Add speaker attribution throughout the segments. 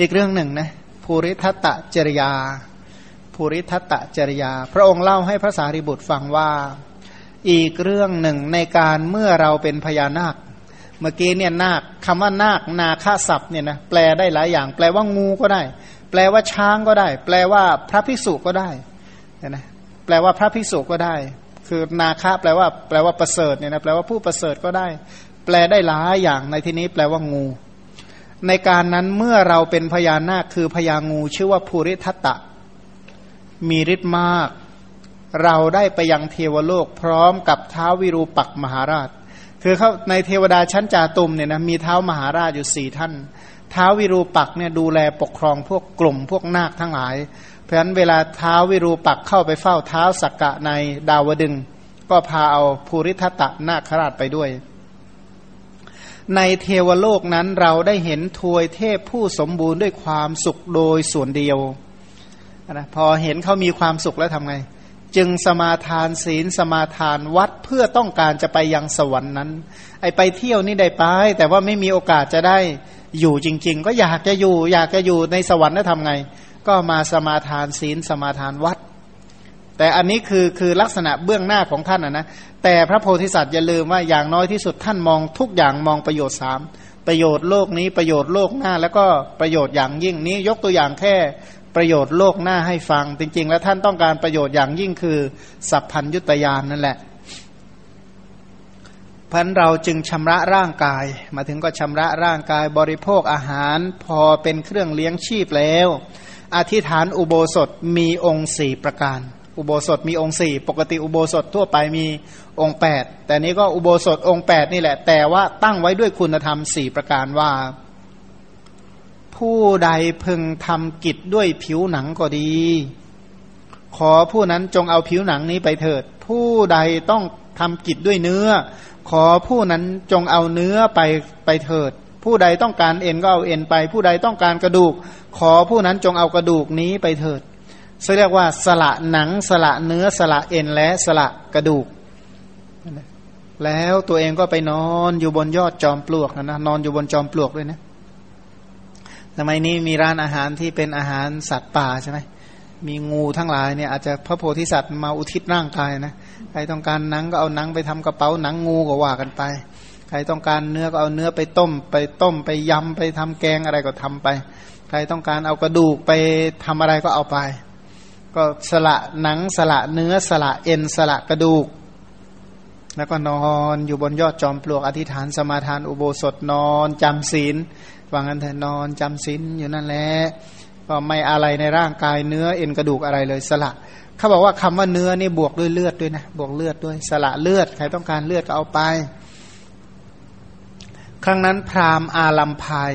Speaker 1: อีกเรื่องหนึ่งนะภูริทัตตจริยาภูริทัตตจริยา พระองค์เล่าให้พระสารีบุตรฟังว่าอีกเรื่องหนึ่งในการเมื่อเราเป็นพญานาค เมื่อกี้เนี่ยนาคคำว่านาคนาคาศัพท์เนี่ยนะแปลได้หลายอย่าง แปลว่างูก็ได้ แปลว่าช้างก็ได้ แปลว่าพระภิกษุก็ได้นะแปลว่าพระภิกษุก็ได้ คือนาคาแปลว่า แปลว่าประเสริฐเนี่ยนะแปลว่าผู้ประเสริฐก็ได้ แปลได้หลายอย่างในที่นี้แปลว่างู ในการนั้นเมื่อเราเป็นพญานาคคือพญางูชื่อว่าภูริทัตตะ มีฤทธิ์มาก เราได้ไปยังเทวโลกพร้อมกับเท้าวิรูปักมหาราช คือเขาในเทวดาชั้นจาตุมเนี่ยนะมีเท้ามหาราชอยู่สี่ท่านเท้าวิรูปักเนี่ยดูแลปกครองพวกกลุ่มพวกนาคทั้งหลาย เพราะฉะนั้นเวลาเท้าวิรูปักเข้าไปเฝ้าเท้าสักกะในดาวดึง ก็พาเอาภูริทัตตะนาคราชไปด้วย ในเทวโลกนั้นเราได้เห็นทวยเทพผู้สมบูรณ์ด้วยความสุขโดยส่วนเดียวนะพอเห็นเขามีความสุขแล้วทำไง จึงสมาทานศีลสมาทานวัดเพื่อต้องการจะไปยังสวรรค์นั้น ไอไปเที่ยวนี่ได้ไป แต่ว่าไม่มีโอกาสจะได้อยู่จริง ๆ ก็อยากจะอยู่ อยากจะอยู่ในสวรรค์แล้วทำไง ก็มาสมาทานศีลสมาทานวัด แต่อันนี้คือคือลักษณะเบื้องหน้าของท่านนะนะ แต่พระโพธิสัตว์อย่าลืมว่าอย่างน้อยที่สุดท่านมองทุกอย่างมองประโยชน์สามประโยชน์โลกนี้ประโยชน์โลกหน้า แล้วก็ประโยชน์อย่างยิ่งนี้ยกตัวอย่างแค่ประโยชน์โลกหน้าให้ฟัง จริง ๆ แล้วท่านต้องการประโยชน์อย่างยิ่งคือสัพพัญยุตยานนั่นแหละพันเราจึงชำระร่างกาย มาถึงก็ชำระร่างกายบริโภคอาหาร พอเป็นเครื่องเลี้ยงชีพแล้ว อธิษฐานอุโบสถมีองค์สี่ประการ อุโบสถมีองค์สี่ปกติอุโบสถทั่วไปมีองค์แปดแต่นี้ก็อุโบสถองค์แปดนี่แหละ แต่ว่าตั้งไว้ด้วยคุณธรรมสี่ประการว่า ผู้ใดพึงทำกิจด้วยผิวหนังก็ดี ขอผู้นั้นจงเอาผิวหนังนี้ไปเถิด ผู้ใดต้องทำกิจด้วยเนื้อ ขอผู้นั้นจงเอาเนื้อไปไปเถิด ผู้ใดต้องการเอ็นก็เอาเอ็นไป ผู้ใดต้องการกระดูก ขอผู้นั้นจงเอากระดูกนี้ไปเถิด เรียกว่าสละหนังสละเนื้อสละเอ็นและสละกระดูก แล้วตัวเองก็ไปนอนอยู่บนยอดจอมปลวกนะนะนอนอยู่บนจอมปลวกด้วยนะสมัยนี้มีร้านอาหารที่เป็นอาหารสัตว์ป่าใช่ไหมมีงูทั้งหลายเนี่ยอาจจะพระโพธิสัตว์มาอุทิศร่างกายนะใครต้องการหนังก็เอาหนังไปทำกระเป๋าหนังงูก็ว่ากันไป ใครต้องการเนื้อก็เอาเนื้อไปต้ม ไปต้มไปยำไปทำแกงอะไรก็ทำไป ใครต้องการเอากระดูกไปทำอะไรก็เอาไป ก็สละหนังสละเนื้อสละเอ็นสละกระดูก แล้วก็นอนอยู่บนยอดจอมปลวกอธิษฐานสมาทานอุโบสถนอนจำศีลว่างั้นเถอะนอนจำศีลอยู่นั่นแหละก็ไม่อะไรในร่างกายเนื้อเอ็นกระดูกอะไรเลยสละเขาบอกว่าคำว่าเนื้อนี่บวกด้วยเลือดด้วยนะบวกเลือดด้วยสละเลือดใครต้องการเลือดก็เอาไป ครั้งนั้นพราหมณ์อาลัมพาย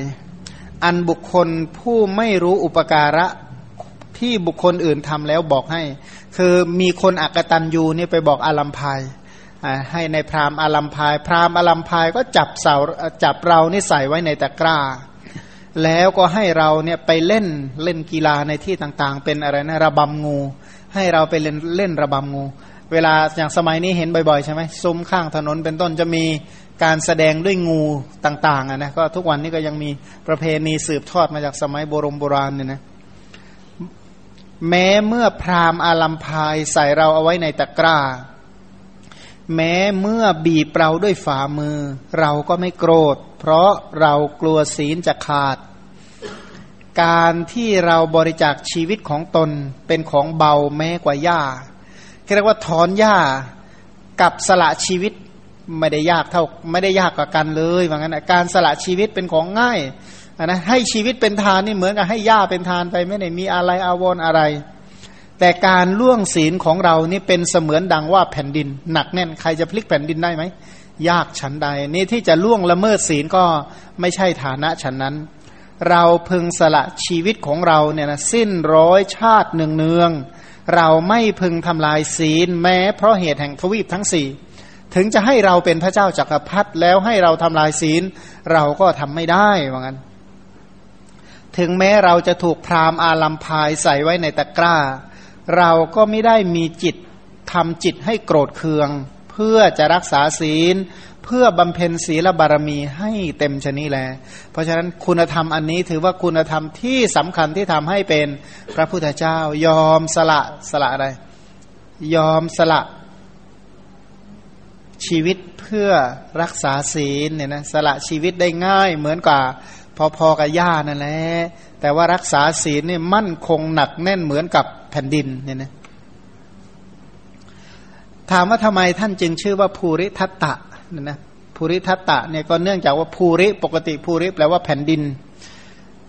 Speaker 1: อันบุคคลผู้ไม่รู้อุปการะ ที่บุคคลอื่นทำแล้วบอกให้ คือมีคนอักตันยูนี่ไปบอกอาลัมพายให้ในพราหมณ์อาลัมพาย พราหมณ์อาลัมพายก็จับเสาจับเรานี่ใส่ไว้ในตะกร้า แล้วก็ให้เราเนี่ยไปเล่นเล่นกีฬาในที่ต่างๆ เป็นอะไรนะระบำงู ให้เราไปเล่นเล่นระบำงู เวลาอย่างสมัยนี้เห็นบ่อยๆใช่ไหมซุ้มข้างถนนเป็นต้นจะมีการแสดงด้วยงูต่างๆนะก็ทุกวันนี้ก็ยังมีประเพณีสืบทอดมาจากสมัยโบรโบราณเนี่ยนะ แม้เมื่อพราหมณ์อาลัมพายใส่เราเอาไว้ในตะกร้า แม้เมื่อบีบเราด้วยฝ่ามือ เราก็ไม่โกรธ เพราะเรากลัวศีลจะขาด การที่เราบริจาคชีวิตของตนเป็นของเบาแม้กว่าหญ้าเรียกว่าถอนหญ้ากับสละชีวิตไม่ได้ยากเท่าไม่ได้ยากกว่ากันเลยว่างั้นการสละชีวิตเป็นของง่าย นะให้ชีวิตเป็นทานนี่เหมือนกับให้หญ้าเป็นทานไปไม่ได้มีอะไรอาวรออะไร แต่การล่วงศีลของเรานี่เป็นเสมือนดังว่าแผ่นดิน หนักแน่นใครจะพลิกแผ่นดินได้ไหมยากฉันใด นี่ที่จะล่วงละเมิดศีลก็ไม่ใช่ฐานะฉันนั้น เราพึงสละชีวิตของเราเนี่ยนะสิ้นร้อยชาติเนืองเนืองเราไม่พึงทำลายศีลแม้เพราะเหตุแห่งทวีปทั้งสี่ถึงจะให้เราเป็นพระเจ้าจากักรพรรดิแล้วให้เราทำลายศีล เราก็ทำไม่ได้ว่างั้น ถึงแม้เราจะถูกพรามอาลัมพายใส่ไว้ในตะกร้า เราก็ไม่ได้มีจิตทำจิตให้โกรธเคือง เพื่อจะรักษาศีล เพื่อบำเพ็ญศีลบารมีให้เต็มชนิแล เพราะฉะนั้นคุณธรรมอันนี้ถือว่าคุณธรรมที่สำคัญที่ทำให้เป็นพระพุทธเจ้ายอมสละสละอะไร ยอมสละชีวิตเพื่อรักษาศีลเนี่ยนะสละชีวิตได้ง่ายเหมือนกับ พอๆกับย่านั่นแหละแต่ว่ารักษาศีลนี่มั่นคงหนักแน่นเหมือนกับแผ่นดินเนี่ยนะถามว่าทำไมท่านจึงชื่อว่าภูริทัตตะเนี่ยนะภูริทัตตะเนี่ยก็เนื่องจากว่าภูริปกติภูริแปลว่าแผ่นดิน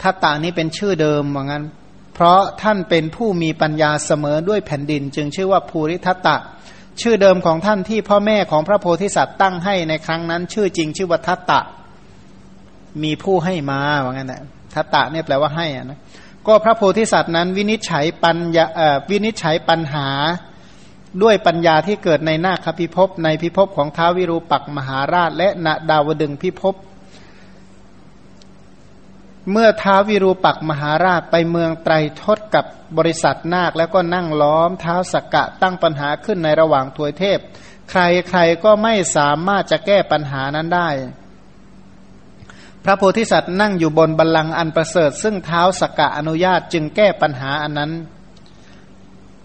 Speaker 1: ทัตตะนี้เป็นชื่อเดิมว่างั้น เพราะท่านเป็นผู้มีปัญญาเสมอด้วยแผ่นดิน จึงชื่อว่าภูริทัตตะ ชื่อเดิมของท่านที่พ่อแม่ของพระโพธิสัตว์ตั้งให้ในครั้งนั้น ชื่อจริงชื่อว่าทัตตะ มีผู้ให้มาว่างั้นนะทัตตะเนี่ยแปลว่าให้อะนะก็พระโพธิสัตว์นั้น วินิจฉัยปัญญาวินิจฉัยปัญหาด้วยปัญญาที่เกิดในนาคพิภพในพิภพของท้าวิรูปักมหาราช และณดาวดึงพิภพเมื่อท้าวิรูปักมหาราชไปเมืองไตรทศกับบริษัทนาคแล้วก็นั่งล้อมเท้าสกกะตั้งปัญหาขึ้นในระหว่างทวยเทพ ใครใครก็ไม่สามารถจะแก้ปัญหานั้นได้ พระโพธิสัตว์นั่งอยู่บนบัลลังก์อันประเสริฐ ซึ่งเท้าสกกะอนุญาตจึงแก้ปัญหาอันนั้น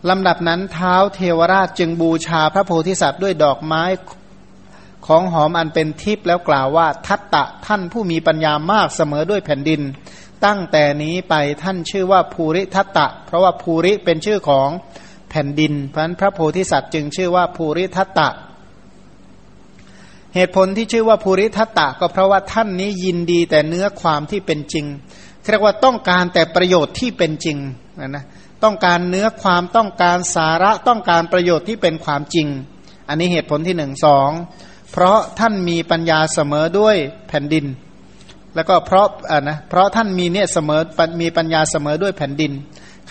Speaker 1: ลำดับนั้นเท้าเทวราชจึงบูชาพระโพธิสัตว์ด้วยดอกไม้ของหอมอันเป็นทิพย์แล้วกล่าวว่าทัตตะท่านผู้มีปัญญามากเสมอด้วยแผ่นดิน ตั้งแต่นี้ไปท่านชื่อว่าภูริทัตตะ เพราะว่าภูริเป็นชื่อของแผ่นดินเพราะนั้นพระโพธิสัตว์จึงชื่อว่าภูริทัตตะ เหตุผลที่ชื่อว่าภูริทัตตะก็เพราะว่าท่านนี้ยินดีแต่เนื้อความที่เป็นจริงเรียกว่าต้องการแต่ประโยชน์ที่เป็นจริงนะนะต้องการเนื้อความต้องการสาระต้องการประโยชน์ที่เป็นความจริง อันนี้เหตุผลที่หนึ่งสองเพราะท่านมีปัญญาเสมอด้วยแผ่นดิน แล้วก็เพราะอ่านะเพราะท่านมีเนี่ยเสมอมีปัญญาเสมอด้วยแผ่นดิน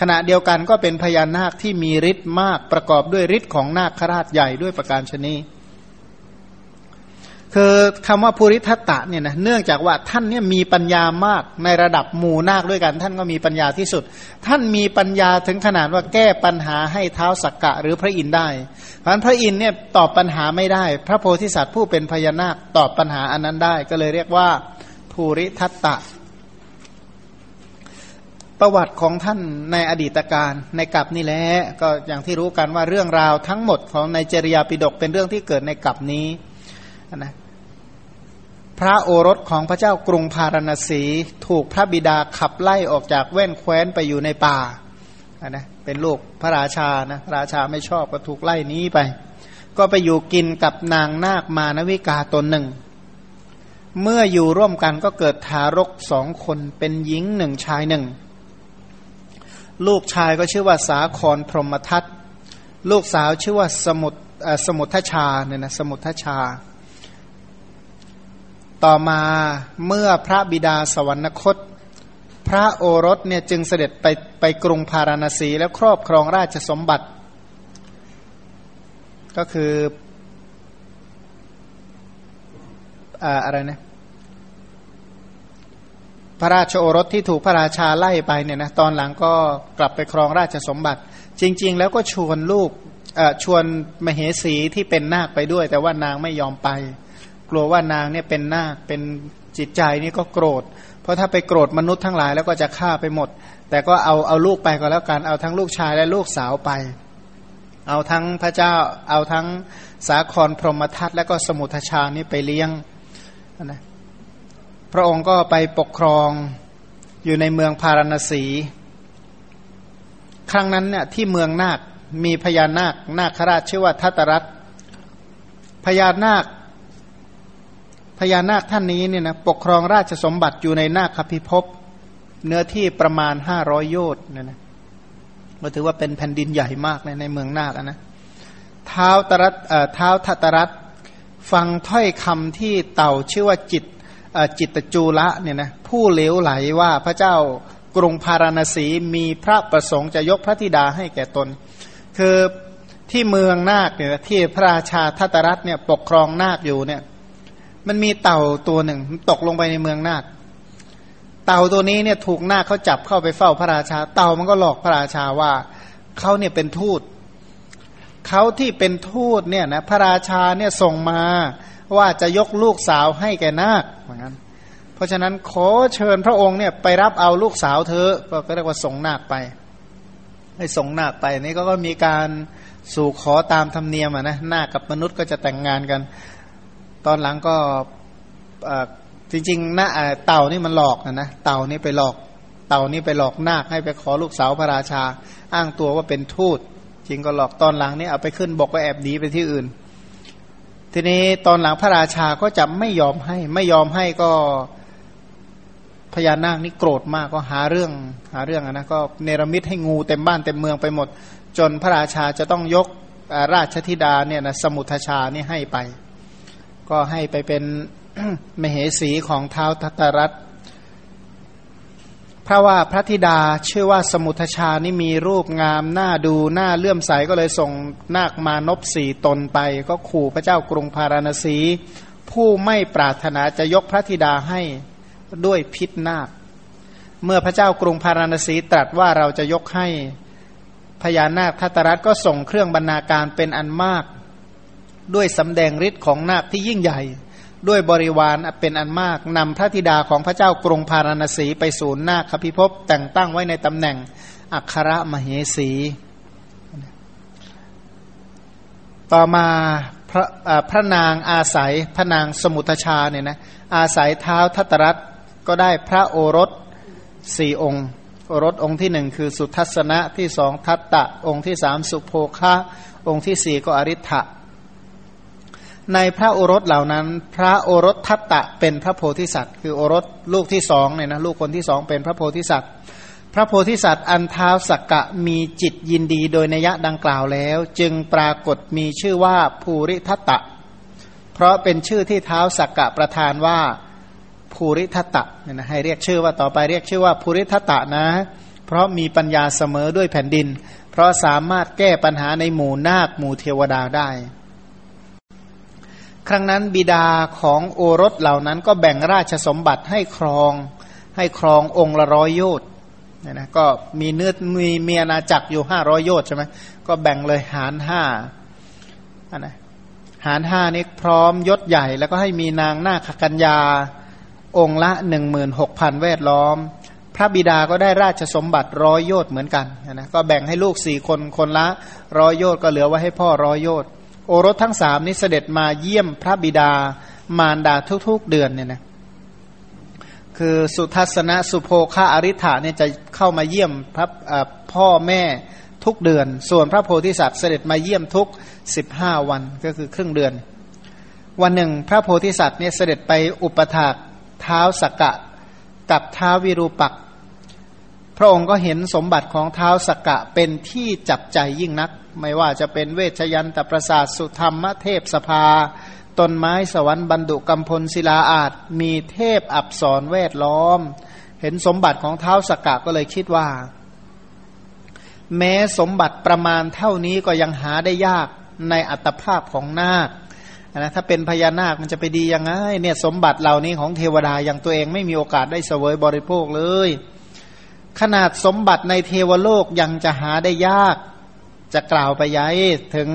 Speaker 1: ขณะเดียวกันก็เป็นพญานาคที่มีฤทธิ์มากประกอบด้วยฤทธิ์ของนาคราชใหญ่ด้วยประการชนี คือคำว่าภูริทัตตะเนี่ยนะเนื่องจากว่าท่านเนี่ยมีปัญญามากในระดับหมู่นาคด้วยกัน ท่านก็มีปัญญาที่สุด ท่านมีปัญญาถึงขนาดว่าแก้ปัญหาให้เท้าสักกะหรือพระอินทได้ เพราะฉะนั้นพระอินเนี่ยตอบปัญหาไม่ได้ พระโพธิสัตว์ผู้เป็นพญานาคตอบปัญหาอันนั้นได้ ก็เลยเรียกว่าภูริทัตตะ ประวัติของท่านในอดีตการในกับนี่แหละก็อย่างที่รู้กันว่าเรื่องราวทั้งหมดของในจริยาปิฎกเป็นเรื่องที่เกิดในกับนี้นะ พระโอรสของพระเจ้ากรุงพาราณสี ถูกพระบิดาขับไล่ออกจากแว่นแคว้นไปอยู่ในป่านะเป็นลูกพระราชานะราชาไม่ชอบก็ถูกไล่นี้ไป ก็ไปอยู่กินกับนางนาคมานวิกาตนหนึ่ง เมื่ออยู่ร่วมกันก็เกิดทารกสองคนเป็นหญิงหนึ่งชายหนึ่ง ลูกชายก็ชื่อว่าสาครพรหมทัตลูกสาวชื่อว่าสมุทสมุทชาเนี่ยนะสมุทชา ต่อมาเมื่อพระบิดาสวรรคต พระโอรสเนี่ยจึงเสด็จไปไปกรุงพาราณสีแล้วครอบครองราชสมบัติ ก็คืออะไรนะพระราชโอรสที่ถูกพระราชาไล่ไปเนี่ยนะตอนหลังก็กลับไปครองราชสมบัติ จริง ๆ แล้วก็ชวนลูกชวนมเหสีที่เป็นนาคไปด้วย แต่ว่านางไม่ยอมไป กลัวว่านางเนี่ยเป็นนาคเป็นจิตใจนี่ก็โกรธ เพราะถ้าไปโกรธมนุษย์ทั้งหลายแล้วก็จะฆ่าไปหมด แต่ก็เอาเอาลูกไปก็แล้วกันเอาทั้งลูกชายและลูกสาวไป เอาทั้งพระเจ้าเอาทั้งสาครพรหมทัตและก็สมุทชานี่ไปเลี้ยงนะพระองค์ก็ไปปกครองอยู่ในเมืองพาราณสี ครั้งนั้นเนี่ยที่เมืองนาคมีพญานาคนาคราชชื่อว่าทัตรัตพญานาค พญานาคท่านนี้เนี่ยนะปกครองราชสมบัติอยู่ในนาคพิภพเนื้อที่ประมาณห้าร้อยโยชน์เนี่ยนะก็ถือว่าเป็นแผ่นดินใหญ่มากในในเมืองนาคนะเท้าตรัตเท้าทัตรัตฟังถ้อยคำที่เต่าชื่อว่าจิตจิตจูละเนี่ยนะผู้เลวไหลว่าพระเจ้ากรุงพาราณสีมีพระประสงค์จะยกพระธิดาให้แก่ตน คือที่เมืองนาคเนี่ยที่พระราชาทัตรัตเนี่ยปกครองนาคอยู่เนี่ย มันมีเต่าตัวหนึ่งตกลงไปในเมืองนาคเต่าตัวนี้เนี่ยถูกนาคเขาจับเข้าไปเฝ้าพระราชา เต่ามันก็หลอกพระราชาว่าเขาเนี่ยเป็นทูตเขาที่เป็นทูตเนี่ยนะพระราชาเนี่ยส่งมาว่าจะยกลูกสาวให้แก่นาคเหมือนกันเพราะฉะนั้นขอเชิญพระองค์เนี่ยไปรับเอาลูกสาวเธอก็เรียกว่าส่งนาคไปให้ส่งนาคไปนี่ก็มีการสู่ขอตามธรรมเนียมอะนะนาคกับมนุษย์ก็จะแต่งงานกัน ตอนหลังก็จริงๆนะเต่านี่มันหลอกนะนะเต่านี่ไปหลอก เต่านี่ไปหลอกนาคให้ไปขอลูกสาวพระราชา อ้างตัวว่าเป็นทูตจริงก็หลอกตอนหลังนี่เอาไปขึ้นบอกก็แอบหนีไปที่อื่น ทีนี้ตอนหลังพระราชาก็จะไม่ยอมให้ ไม่ยอมให้ก็พญานาคนี่โกรธมากก็หาเรื่องหาเรื่องนะก็เนรมิตให้งูเต็มบ้านเต็มเมืองไปหมด จนพระราชาจะต้องยกราชธิดาเนี่ยนะสมุทชานี่ให้ไป ก็ให้ไปเป็นมเหสีของเท้าทัตรัตเพราะว่าพระธิดาชื่อว่าสมุทชานี่มีรูปงามหน้าดูหน้าเลื่อมใสก็เลยส่งนาคมานพสี่ตนไป ก็ขู่พระเจ้ากรุงพาราณสี ผู้ไม่ปรารถนาจะยกพระธิดาให้ด้วยพิษนาค เมื่อพระเจ้ากรุงพาราณสีตรัสว่าเราจะยกให้พญานาคทัตรัตก็ส่งเครื่องบรรณาการเป็นอันมาก ด้วยสำแดงฤทธิ์ของนาคที่ยิ่งใหญ่ ด้วยบริวารเป็นอันมากนำพระธิดาของพระเจ้ากรุงพาราณสีไปสู่นาคพิภพแต่งตั้งไว้ในตำแหน่งอัครมเหสี ต่อมาพระพระนางอาศัยพระนางสมุทชาเนี่ยนะอาศัยเท้าทัตรัตก็ได้พระโอรสสี่องค์ โอรสองค์ที่หนึ่งคือสุทัศนะที่สองทัตตะ องค์ที่สามสุโภคะ องค์ที่สี่ก็อริ t ะ ในพระโอรสเหล่านั้น พระโอรสทัตตะเป็นพระโพธิสัตว์ คือโอรสลูกที่สองเนี่ยนะลูกคนที่สองเป็นพระโพธิสัตว์ พระโพธิสัตว์อันเท้าสักกะมีจิตยินดีโดยนัยดังกล่าวแล้ว จึงปรากฏมีชื่อว่าภูริทัตตะ เพราะเป็นชื่อที่เท้าสักกะประทานว่าภูริทัตตะเนี่ยนะให้เรียกชื่อว่าต่อไปเรียกชื่อว่าภูริทัตตะนะ เพราะมีปัญญาเสมอด้วยแผ่นดิน เพราะสามารถแก้ปัญหาในหมู่นาคหมู่เทวดาได้ ครั้งนั้นบิดาของโอรสเหล่านั้นก็แบ่งราชสมบัติให้ครอง ให้ครององค์ละร้อยโยชน์เนี่ยนะก็มีเนื้อมีเมีอาณาจักอยู่ห้าร้อยโยชน์ใช่ไหมก็แบ่งเลยหารห้าอันนะหารห้านี้พร้อมยศใหญ่ แล้วก็ให้มีนางนาคกัญญา องค์ละหนึ่งหมื่นหกพันแวดล้อม พระบิดาก็ได้ราชสมบัติร้อยโยชน์เหมือนกันนะก็แบ่งให้ลูกสี่คนคนละร้อยโยชน์ก็เหลือไว้ให้พ่อร้อยโยชน์ โอรสทั้งสามนี้เสด็จมาเยี่ยมพระบิดามารดาทุกๆเดือนเนี่ยนะคือสุทัศนะสุโภคาอริ t าเนี่ยจะเข้ามาเยี่ยมพระพ่อแม่ทุกเดือน ส่วนพระโพธิสัตว์เสด็จมาเยี่ยมทุกสิบห้าวันก็คือครึ่งเดือน วันหนึ่งพระโพธิสัตว์เนี่ยเสด็จไปอุปถากเท้าสกกะ กับเท้าวิรูปัก พระองค์ก็เห็นสมบัติของเท้าสกกะเป็นที่จับใจยิ่งนัก ไม่ว่าจะเป็นเวชยันตประสาทสุธรรมเทพสภาต้นไม้สวรรค์บรรดุกำพลศิลาอาจมีเทพอับสรแวดล้อม เห็นสมบัติของเท้าสกกะก็เลยคิดว่า แม้สมบัติประมาณเท่านี้ก็ยังหาได้ยากในอัตภาพของนาคนะถ้าเป็นพญานาคมันจะไปดียังไงเนี่ยสมบัติเหล่านี้ของเทวดาอย่างตัวเองไม่มีโอกาสได้เสวยบริโภคเลย ขนาดสมบัติในเทวโลกยังจะหาได้ยาก จะกล่าวไปย้ายถึง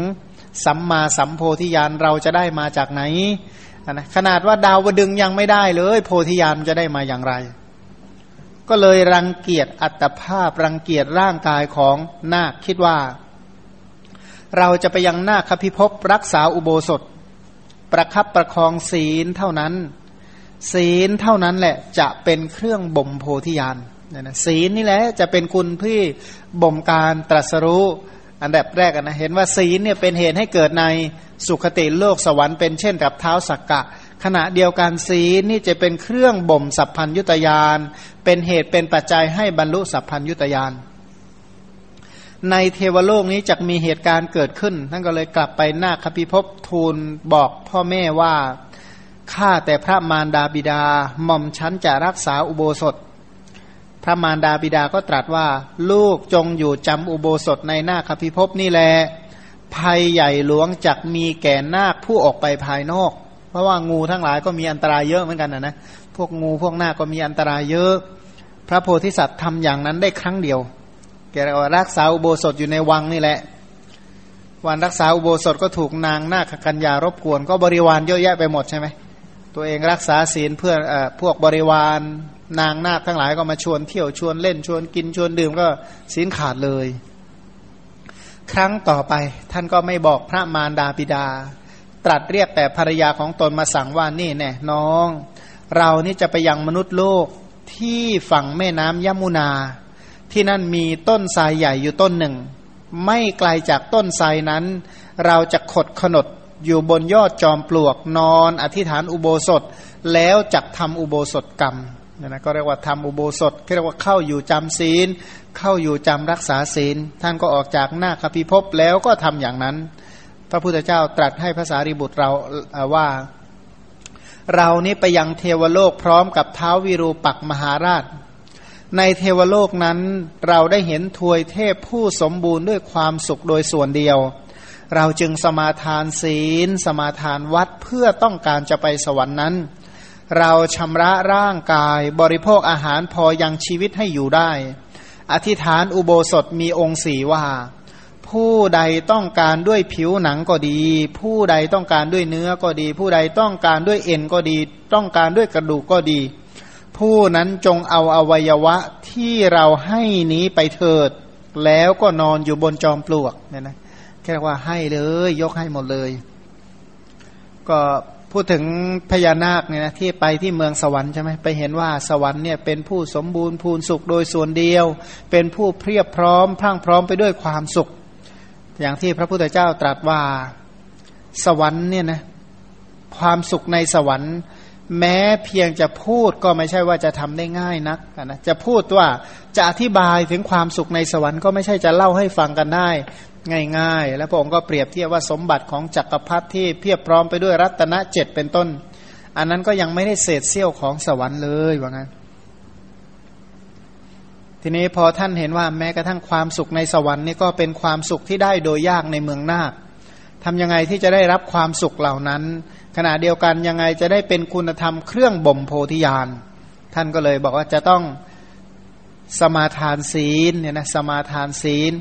Speaker 1: สัมมาสัมโพธิญาณเราจะได้มาจากไหนนะขนาดว่าดาวดึงยังไม่ได้เลย โพธิญาณจะได้มาอย่างไร ก็เลยรังเกียจอัตภาพรังเกียจร่างกายของนาคคิดว่า เราจะไปยังนาคพิภพรักษาอุโบสถ ประคับประคองศีลเท่านั้น ศีลเท่านั้นแหละจะเป็นเครื่องบ่มโพธิญาณ เนี่ยนะศีลนี่แหละจะเป็นคุณที่บ่มการตรัสรู้อันดับแรกนะเห็นว่าศีลเนี่ยเป็นเหตุให้เกิดในสุขติโลกสวรรค์เป็นเช่นกับเท้าสักกะ ขณะเดียวกันศีลนี่จะเป็นเครื่องบ่มสัพพัญยุตยาน เป็นเหตุเป็นปัจจัยให้บรรลุสัพพัญยุตยาน ในเทวโลกนี้จะมีเหตุการณ์เกิดขึ้นท่านก็เลยกลับไปหน้าคพิภพทูลบอกพ่อแม่ว่าข้าแต่พระมารดาบิดาหม่อมชั้นจะรักษาอุโบสถ พระมารดาบิดาก็ตรัสว่า ลูกจงอยู่จำอุโบสถในหน้าคพิภพนี่แหละภัยใหญ่หลวงจักมีแก่นาคผู้ออกไปภายนอก เพราะว่างูทั้งหลายก็มีอันตรายเยอะเหมือนกันนะนะพวกงูพวกนาคก็มีอันตรายเยอะ พระโพธิสัตว์ทำอย่างนั้นได้ครั้งเดียวแกรักษาอุโบสถอยู่ในวังนี่แหละ วันรักษาอุโบสถก็ถูกนางนาคกัญญารบกวน ก็บริวารเยอะแยะไปหมดใช่ไหมตัวเองรักษาศีลเพื่ออพวกบริวาร นางนาคทั้งหลายก็มาชวนเที่ยวชวนเล่นชวนกินชวนดื่มก็ศีลขาดเลย ครั้งต่อไปท่านก็ไม่บอกพระมารดาบิดา ตรัสเรียกแต่ภรรยาของตนมาสั่งว่านี่แน่น้อง เรานี่จะไปยังมนุษย์โลกที่ฝั่งแม่น้ำยมุนา ที่นั่นมีต้นไทรใหญ่อยู่ต้นหนึ่ง ไม่ไกลจากต้นไทรนั้น เราจะขดขนดอยู่บนยอดจอมปลวกนอนอธิษฐานอุโบสถ แล้วจักทำอุโบสถกรรม นี่นะก็เรียกว่าทำอุโบสถเรียกว่าเข้าอยู่จำศีล เข้าอยู่จำรักษาศีล ท่านก็ออกจากหน้าคพิภพแล้วก็ทำอย่างนั้น พระพุทธเจ้าตรัสให้ภาษาริบุตรเราว่า เรานี้ไปยังเทวโลกพร้อมกับเท้าวิรูปักมหาราช ในเทวโลกนั้นเราได้เห็นทวยเทพผู้สมบูรณ์ด้วยความสุขโดยส่วนเดียว เราจึงสมาทานศีล สมาทานวัดเพื่อต้องการจะไปสวรรค์นั้น เราชำระร่างกาย บริโภคอาหารพอยังชีวิตให้อยู่ได้ อธิษฐานอุโบสถมีองค์สีว่า ผู้ใดต้องการด้วยผิวหนังก็ดี ผู้ใดต้องการด้วยเนื้อก็ดี ผู้ใดต้องการด้วยเอ็นก็ดี ต้องการด้วยกระดูกก็ดี ผู้นั้นจงเอาอวัยวะที่เราให้นี้ไปเถิด แล้วก็นอนอยู่บนจอมปลวกเนี่ยนะแค่ว่าให้เลย ยกให้หมดเลย ก็ พูดถึงพญานาคเนี่ยนะที่ไปที่เมืองสวรรค์ใช่ไหมไปเห็นว่าสวรรค์เนี่ยเป็นผู้สมบูรณ์พูนสุขโดยส่วนเดียว เป็นผู้เพียบพร้อมพรั่งพร้อมไปด้วยความสุข อย่างที่พระพุทธเจ้าตรัสว่าสวรรค์เนี่ยนะความสุขในสวรรค์ แม้เพียงจะพูดก็ไม่ใช่ว่าจะทำได้ง่ายนักนะจะพูดว่าจะอธิบายถึงความสุขในสวรรค์ก็ไม่ใช่จะเล่าให้ฟังกันได้ ง่ายๆ แล้วพระองค์ก็เปรียบเทียบว่าสมบัติของจักรพรรดิที่เพียบพร้อมไปด้วยรัตนเจ็ดเป็นต้น อันนั้นก็ยังไม่ได้เศษเสี้ยวของสวรรค์เลยว่างั้นทีนี้พอท่านเห็นว่าแม้กระทั่งความสุขในสวรรค์นี่ก็เป็นความสุขที่ได้โดยยากในเมืองนาคทำยังไงที่จะได้รับความสุขเหล่านั้น ขณะเดียวกันยังไงจะได้เป็นคุณธรรมเครื่องบ่มโพธิญาณท่านก็เลยบอกว่าจะต้องสมาทานศีลเนี่ยนะสมาทานศีล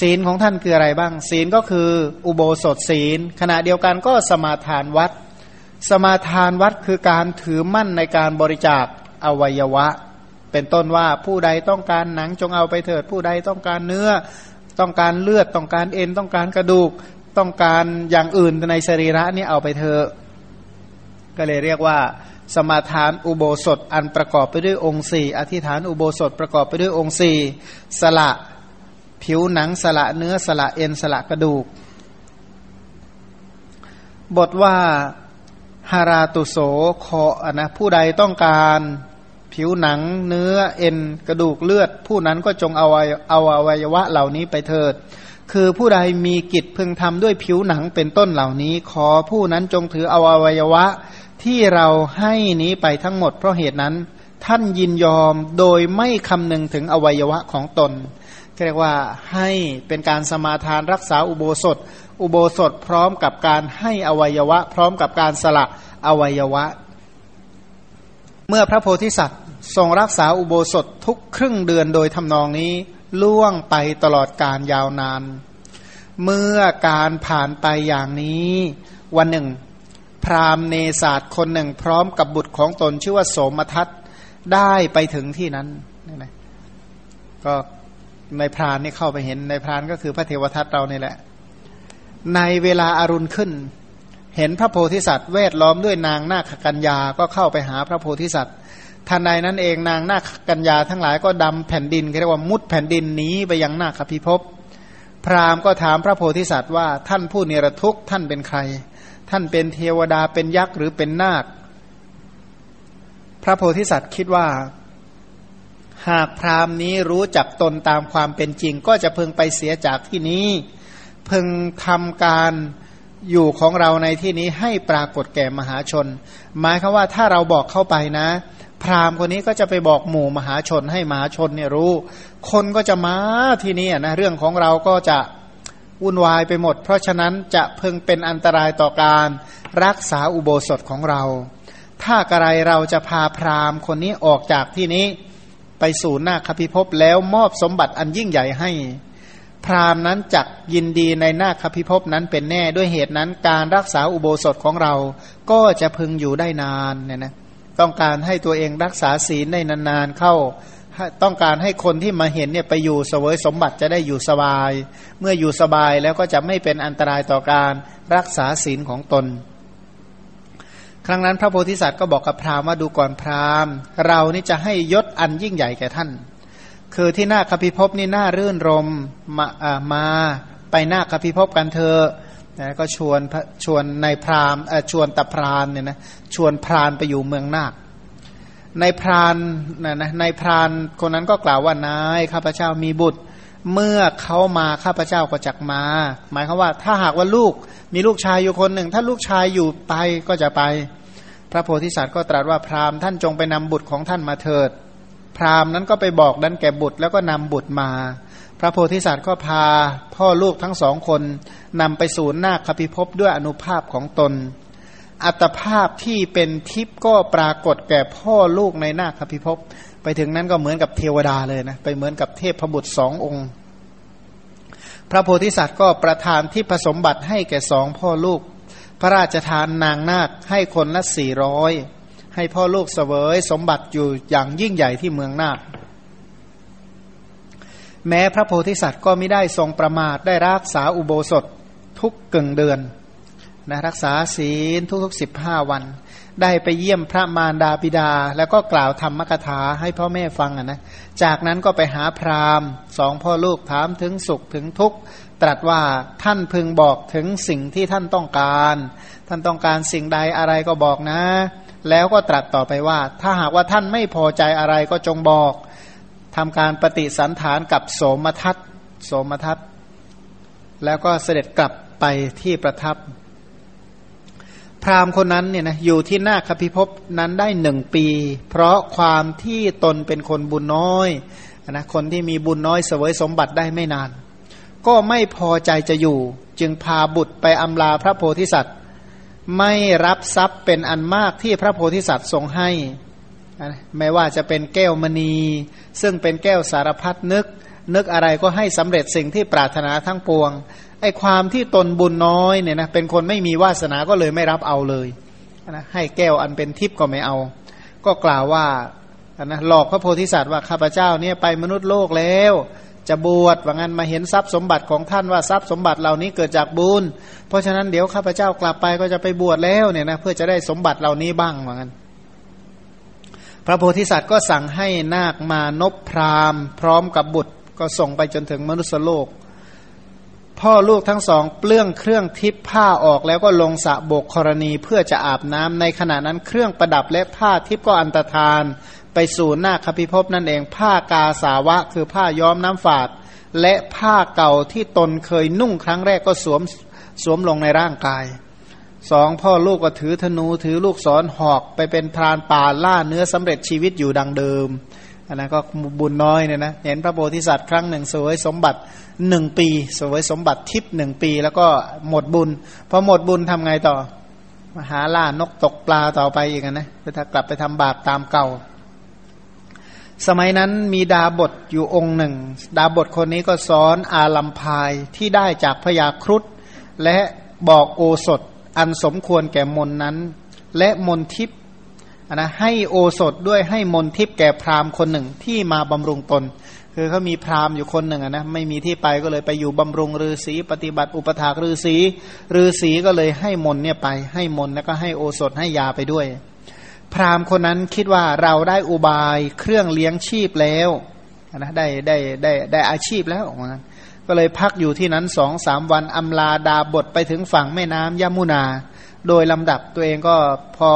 Speaker 1: ศีลของท่านคืออะไรบ้าง ศีลก็คืออุโบสถศีล ขณะเดียวกันก็สมาทานวัด สมาทานวัดคือการถือมั่นในการบริจาคอวัยวะ เป็นต้นว่าผู้ใดต้องการหนังจงเอาไปเถิด ผู้ใดต้องการเนื้อ ต้องการเลือดต้องการเอ็นต้องการกระดูก ต้องการอย่างอื่นในสรีระนี่เอาไปเถอะก็เลยเรียกว่าสมาทานอุโบสถอันประกอบไปด้วยองค์สี่อธิษฐานอุโบสถประกอบไปด้วยองค์สี่สละ ผิวหนังสละเนื้อสละเอ็นสละกระดูก บทว่าฮาราตุโสคอนะผู้ใดต้องการผิวหนังเนื้อเอ็นกระดูกเลือด ผู้นั้นก็จงเอาเอาอวัยวะเหล่านี้ไปเถิด คือผู้ใดมีกิจพึงทำด้วยผิวหนังเป็นต้นเหล่านี้ ขอผู้นั้นจงถือเอวัยวะที่เราให้นี้ไปทั้งหมด เพราะเหตุนั้นท่านยินยอมโดยไม่คำนึงถึงอวัยวะของตน เรียกว่าให้เป็นการสมาทานรักษาอุโบสถ อุโบสถพร้อมกับการให้อวัยวะ พร้อมกับการสละอวัยวะ เมื่อพระโพธิสัตว์ทรงรักษาอุโบสถทุกครึ่งเดือนโดยทำนองนี้ล่วงไปตลอดการยาวนาน เมื่อการผ่านไปอย่างนี้ วันหนึ่ง พราหมณ์เนศาสตร์คนหนึ่ง พร้อมกับบุตรของตนชื่อว่าโสมทัตได้ไปถึงที่นั้นนี่นะก็ ในพรานนี่เข้าไปเห็นในพรานก็คือพระเทวทัตเรานี่แหละ ในเวลาอารุณขึ้น เห็นพระโพธิสัตว์เวทล้อมด้วยนางนาคกัญญาก็เข้าไปหาพระโพธิสัตว์ทันใดนั้นเองนางนาคกัญญาทั้งหลายก็ดำแผ่นดินเรียกว่ามุดแผ่นดินหนีไปยังนาคพิภพพราหมณ์ก็ถามพระโพธิสัตว์ว่าท่านผู้เนรทุกข์ท่านเป็นใคร ท่านเป็นเทวดาเป็นยักษ์หรือเป็นนาค พระโพธิสัตว์คิดว่า หากพราหมณ์นี้รู้จักตนตามความเป็นจริง ก็จะพึงไปเสียจากที่นี้ พึงทำการอยู่ของเราในที่นี้ให้ปรากฏแก่มหาชน หมายคือว่าถ้าเราบอกเข้าไปนะ พราหมณ์คนนี้ก็จะไปบอกหมู่มหาชนให้มหาชนเนี่ยรู้ คนก็จะมาที่นี่นะเรื่องของเราก็จะวุ่นวายไปหมด เพราะฉะนั้นจะพิ่งเป็นอันตรายต่อการรักษาอุโบสถของเรา ถ้ากระไรเราจะพาพราหมณ์คนนี้ออกจากที่นี้ ไปสู่หน้าคพิภพแล้วมอบสมบัติอันยิ่งใหญ่ให้ พราหมณ์นั้นจักยินดีในหน้าคพิภพนั้นเป็นแน่ด้วยเหตุนั้นการรักษาอุโบสถของเราก็จะพึงอยู่ได้นานเนี่ยนะต้องการให้ตัวเองรักษาศีลได้นานๆเข้าต้องการให้คนที่มาเห็นเนี่ยไปอยู่เสวยสมบัติจะได้อยู่สบาย เมื่ออยู่สบายแล้วก็จะไม่เป็นอันตรายต่อการรักษาศีลของตน ครั้งนั้นพระโพธิสัตว์ก็บอกกับพราหมณ์ว่าดูก่อนพราหมณ์ เรานี่จะให้ยศอันยิ่งใหญ่แก่ท่าน คือที่หน้าคพิภพนี่น่ารื่นรมมาามาไปหน้าคพิภพกันเถอะนะก็ชวนชวนในพราหมณ์ชวนตะพรานเนี่ยนะชวนพรานไปอยู่เมืองนาคในพรานนะนะในพรานคนนั้นก็กล่าวว่านายข้าพเจ้ามีบุตร เมื่อเขามาข้าพเจ้าก็จักมา หมายคือว่า ถ้าหากว่าลูกมีลูกชายอยู่คนหนึ่ง ถ้าลูกชายอยู่ไปก็จะไป พระโพธิสัตว์ก็ตรัสว่าพราหมณ์ท่านจงไปนำบุตรของท่านมาเถิด พราหมณ์นั้นก็ไปบอกดันแก่บุตรแล้วก็นำบุตรมา พระโพธิสัตว์ก็พาพ่อลูกทั้งสองคนนำไปสู่นาคพิภพด้วยอนุภาพของตน อัตภาพที่เป็นทิพย์ก็ปรากฏแก่พ่อลูกในนาคพิภพ ไปถึงนั้นก็เหมือนกับเทวดาเลยนะไปเหมือนกับเทพบุตรสององค์ พระโพธิสัตว์ก็ประทานที่ผสมบัติให้แก่สองพ่อลูก พระราชทานนางนาคให้คนละสี่ร้อยให้พ่อลูกเสวยสมบัติอยู่อย่างยิ่งใหญ่ที่เมืองนาคแม้พระโพธิสัตว์ก็ไม่ได้ทรงประมาทได้รักษาอุโบสถทุกกึ่งเดือนนะรักษาศีลทุกๆสิบห้าวัน ได้ไปเยี่ยมพระมารดาบิดา แล้วก็กล่าวธรรมกถาให้พ่อแม่ฟังนะจากนั้นก็ไปหาพราหมณ์สองพ่อลูกถามถึงสุขถึงทุกข์ตรัสว่าท่านพึงบอกถึงสิ่งที่ท่านต้องการ ท่านต้องการสิ่งใดอะไรก็บอกนะ แล้วก็ตรัสต่อไปว่า ถ้าหากว่าท่านไม่พอใจอะไรก็จงบอกทำการปฏิสันฐานกับโสมทัตโสมทัตแล้วก็เสด็จกลับไปที่ประทับ พราหมณ์คนนั้นเนี่ยนะอยู่ที่หน้าคพิภพนั้นได้หนึ่งปี เพราะความที่ตนเป็นคนบุญน้อยนะคนที่มีบุญน้อยเสวยสมบัติได้ไม่นาน ก็ไม่พอใจจะอยู่ จึงพาบุตรไปอำลาพระโพธิสัตว์ ไม่รับทรัพย์เป็นอันมากที่พระโพธิสัตว์ทรงให้ไม่ว่าจะเป็นแก้วมณี ซึ่งเป็นแก้วสารพัดนึก นึกอะไรก็ให้สำเร็จสิ่งที่ปรารถนาทั้งปวง ไอ้ความที่ตนบุญน้อยเนี่ยนะเป็นคนไม่มีวาสนาก็เลยไม่รับเอาเลยนะให้แก้วอันเป็นทิพย์ก็ไม่เอา ก็กล่าวว่านะหลอกพระโพธิสัตว์ว่าข้าพเจ้าเนี่ยไปมนุษย์โลกแล้ว จะบวชว่างั้นมาเห็นทรัพย์สมบัติของท่านว่าทรัพย์สมบัติเหล่านี้เกิดจากบุญเพราะฉะนั้นเดี๋ยวข้าพเจ้ากลับไปก็จะไปบวชแล้วเนี่ยนะเพื่อจะได้สมบัติเหล่านี้บ้างว่างั้นพระโพธิสัตว์ก็สั่งให้นาคมานบพรามพร้อมกับบุตรก็ส่งไปจนถึงมนุษยโลก พ่อลูกทั้งสองเปลื้องเครื่องทิพผ้าออกแล้วก็ลงสะโบกกรณีเพื่อจะอาบน้ำในขณะนั้นเครื่องประดับและผ้าทิพก็อันตรธาน ไปสู่หน้าคพิภพนั่นเองผ้ากาสาวะ คือผ้าย้อมน้ำฝาด และผ้าเก่าที่ตนเคยนุ่งครั้งแรกก็สวมสวมลงในร่างกายสองพ่อลูกก็ถือธนูถือลูกศรหอกไปเป็นพรานป่าล่าเนื้อสำเร็จชีวิตอยู่ดังเดิมอันนั้นก็บุญน้อยเนี่ยนะเห็นพระโพธิสัตว์ครั้งหนึ่งสวยสมบัติ หนึ่งปีสวยสมบัติทิพย์หนึ่งปี แล้วก็หมดบุญพอหมดบุญทำไงต่อมาหาล่านกตกปลาต่อไปอีกนะไปถ้ากลับไปทำบาปตามเก่า สมัยนั้นมีดาบทอยู่องค์หนึ่ง ดาบทคนนี้ก็สอนอาลัมพายที่ได้จากพยาครุฑและบอกโอสถอันสมควรแก่มนนั้น และมนทิพย์นะให้โอสถด้วยให้มนทิพย์แก่พราหมณ์คนหนึ่งที่มาบำรุงตน คือเขามีพราหมณ์อยู่คนหนึ่งนะไม่มีที่ไปก็เลยไปอยู่บำรุงฤาษีปฏิบัติอุปถากฤาษีฤาษีก็เลยให้มนเนี่ยไปให้มนแล้วก็ให้โอสถให้ยาไปด้วย พราหมณ์คนนั้นคิดว่าเราได้อุบายเครื่องเลี้ยงชีพแล้วนะได้ได้ได้ได้อาชีพแล้วนะก็เลยพักอยู่ที่นั้นสองสามวันอำลาดาบทไปถึงฝั่งแม่น้ำยมุนา โดยลำดับตัวเองก็พอ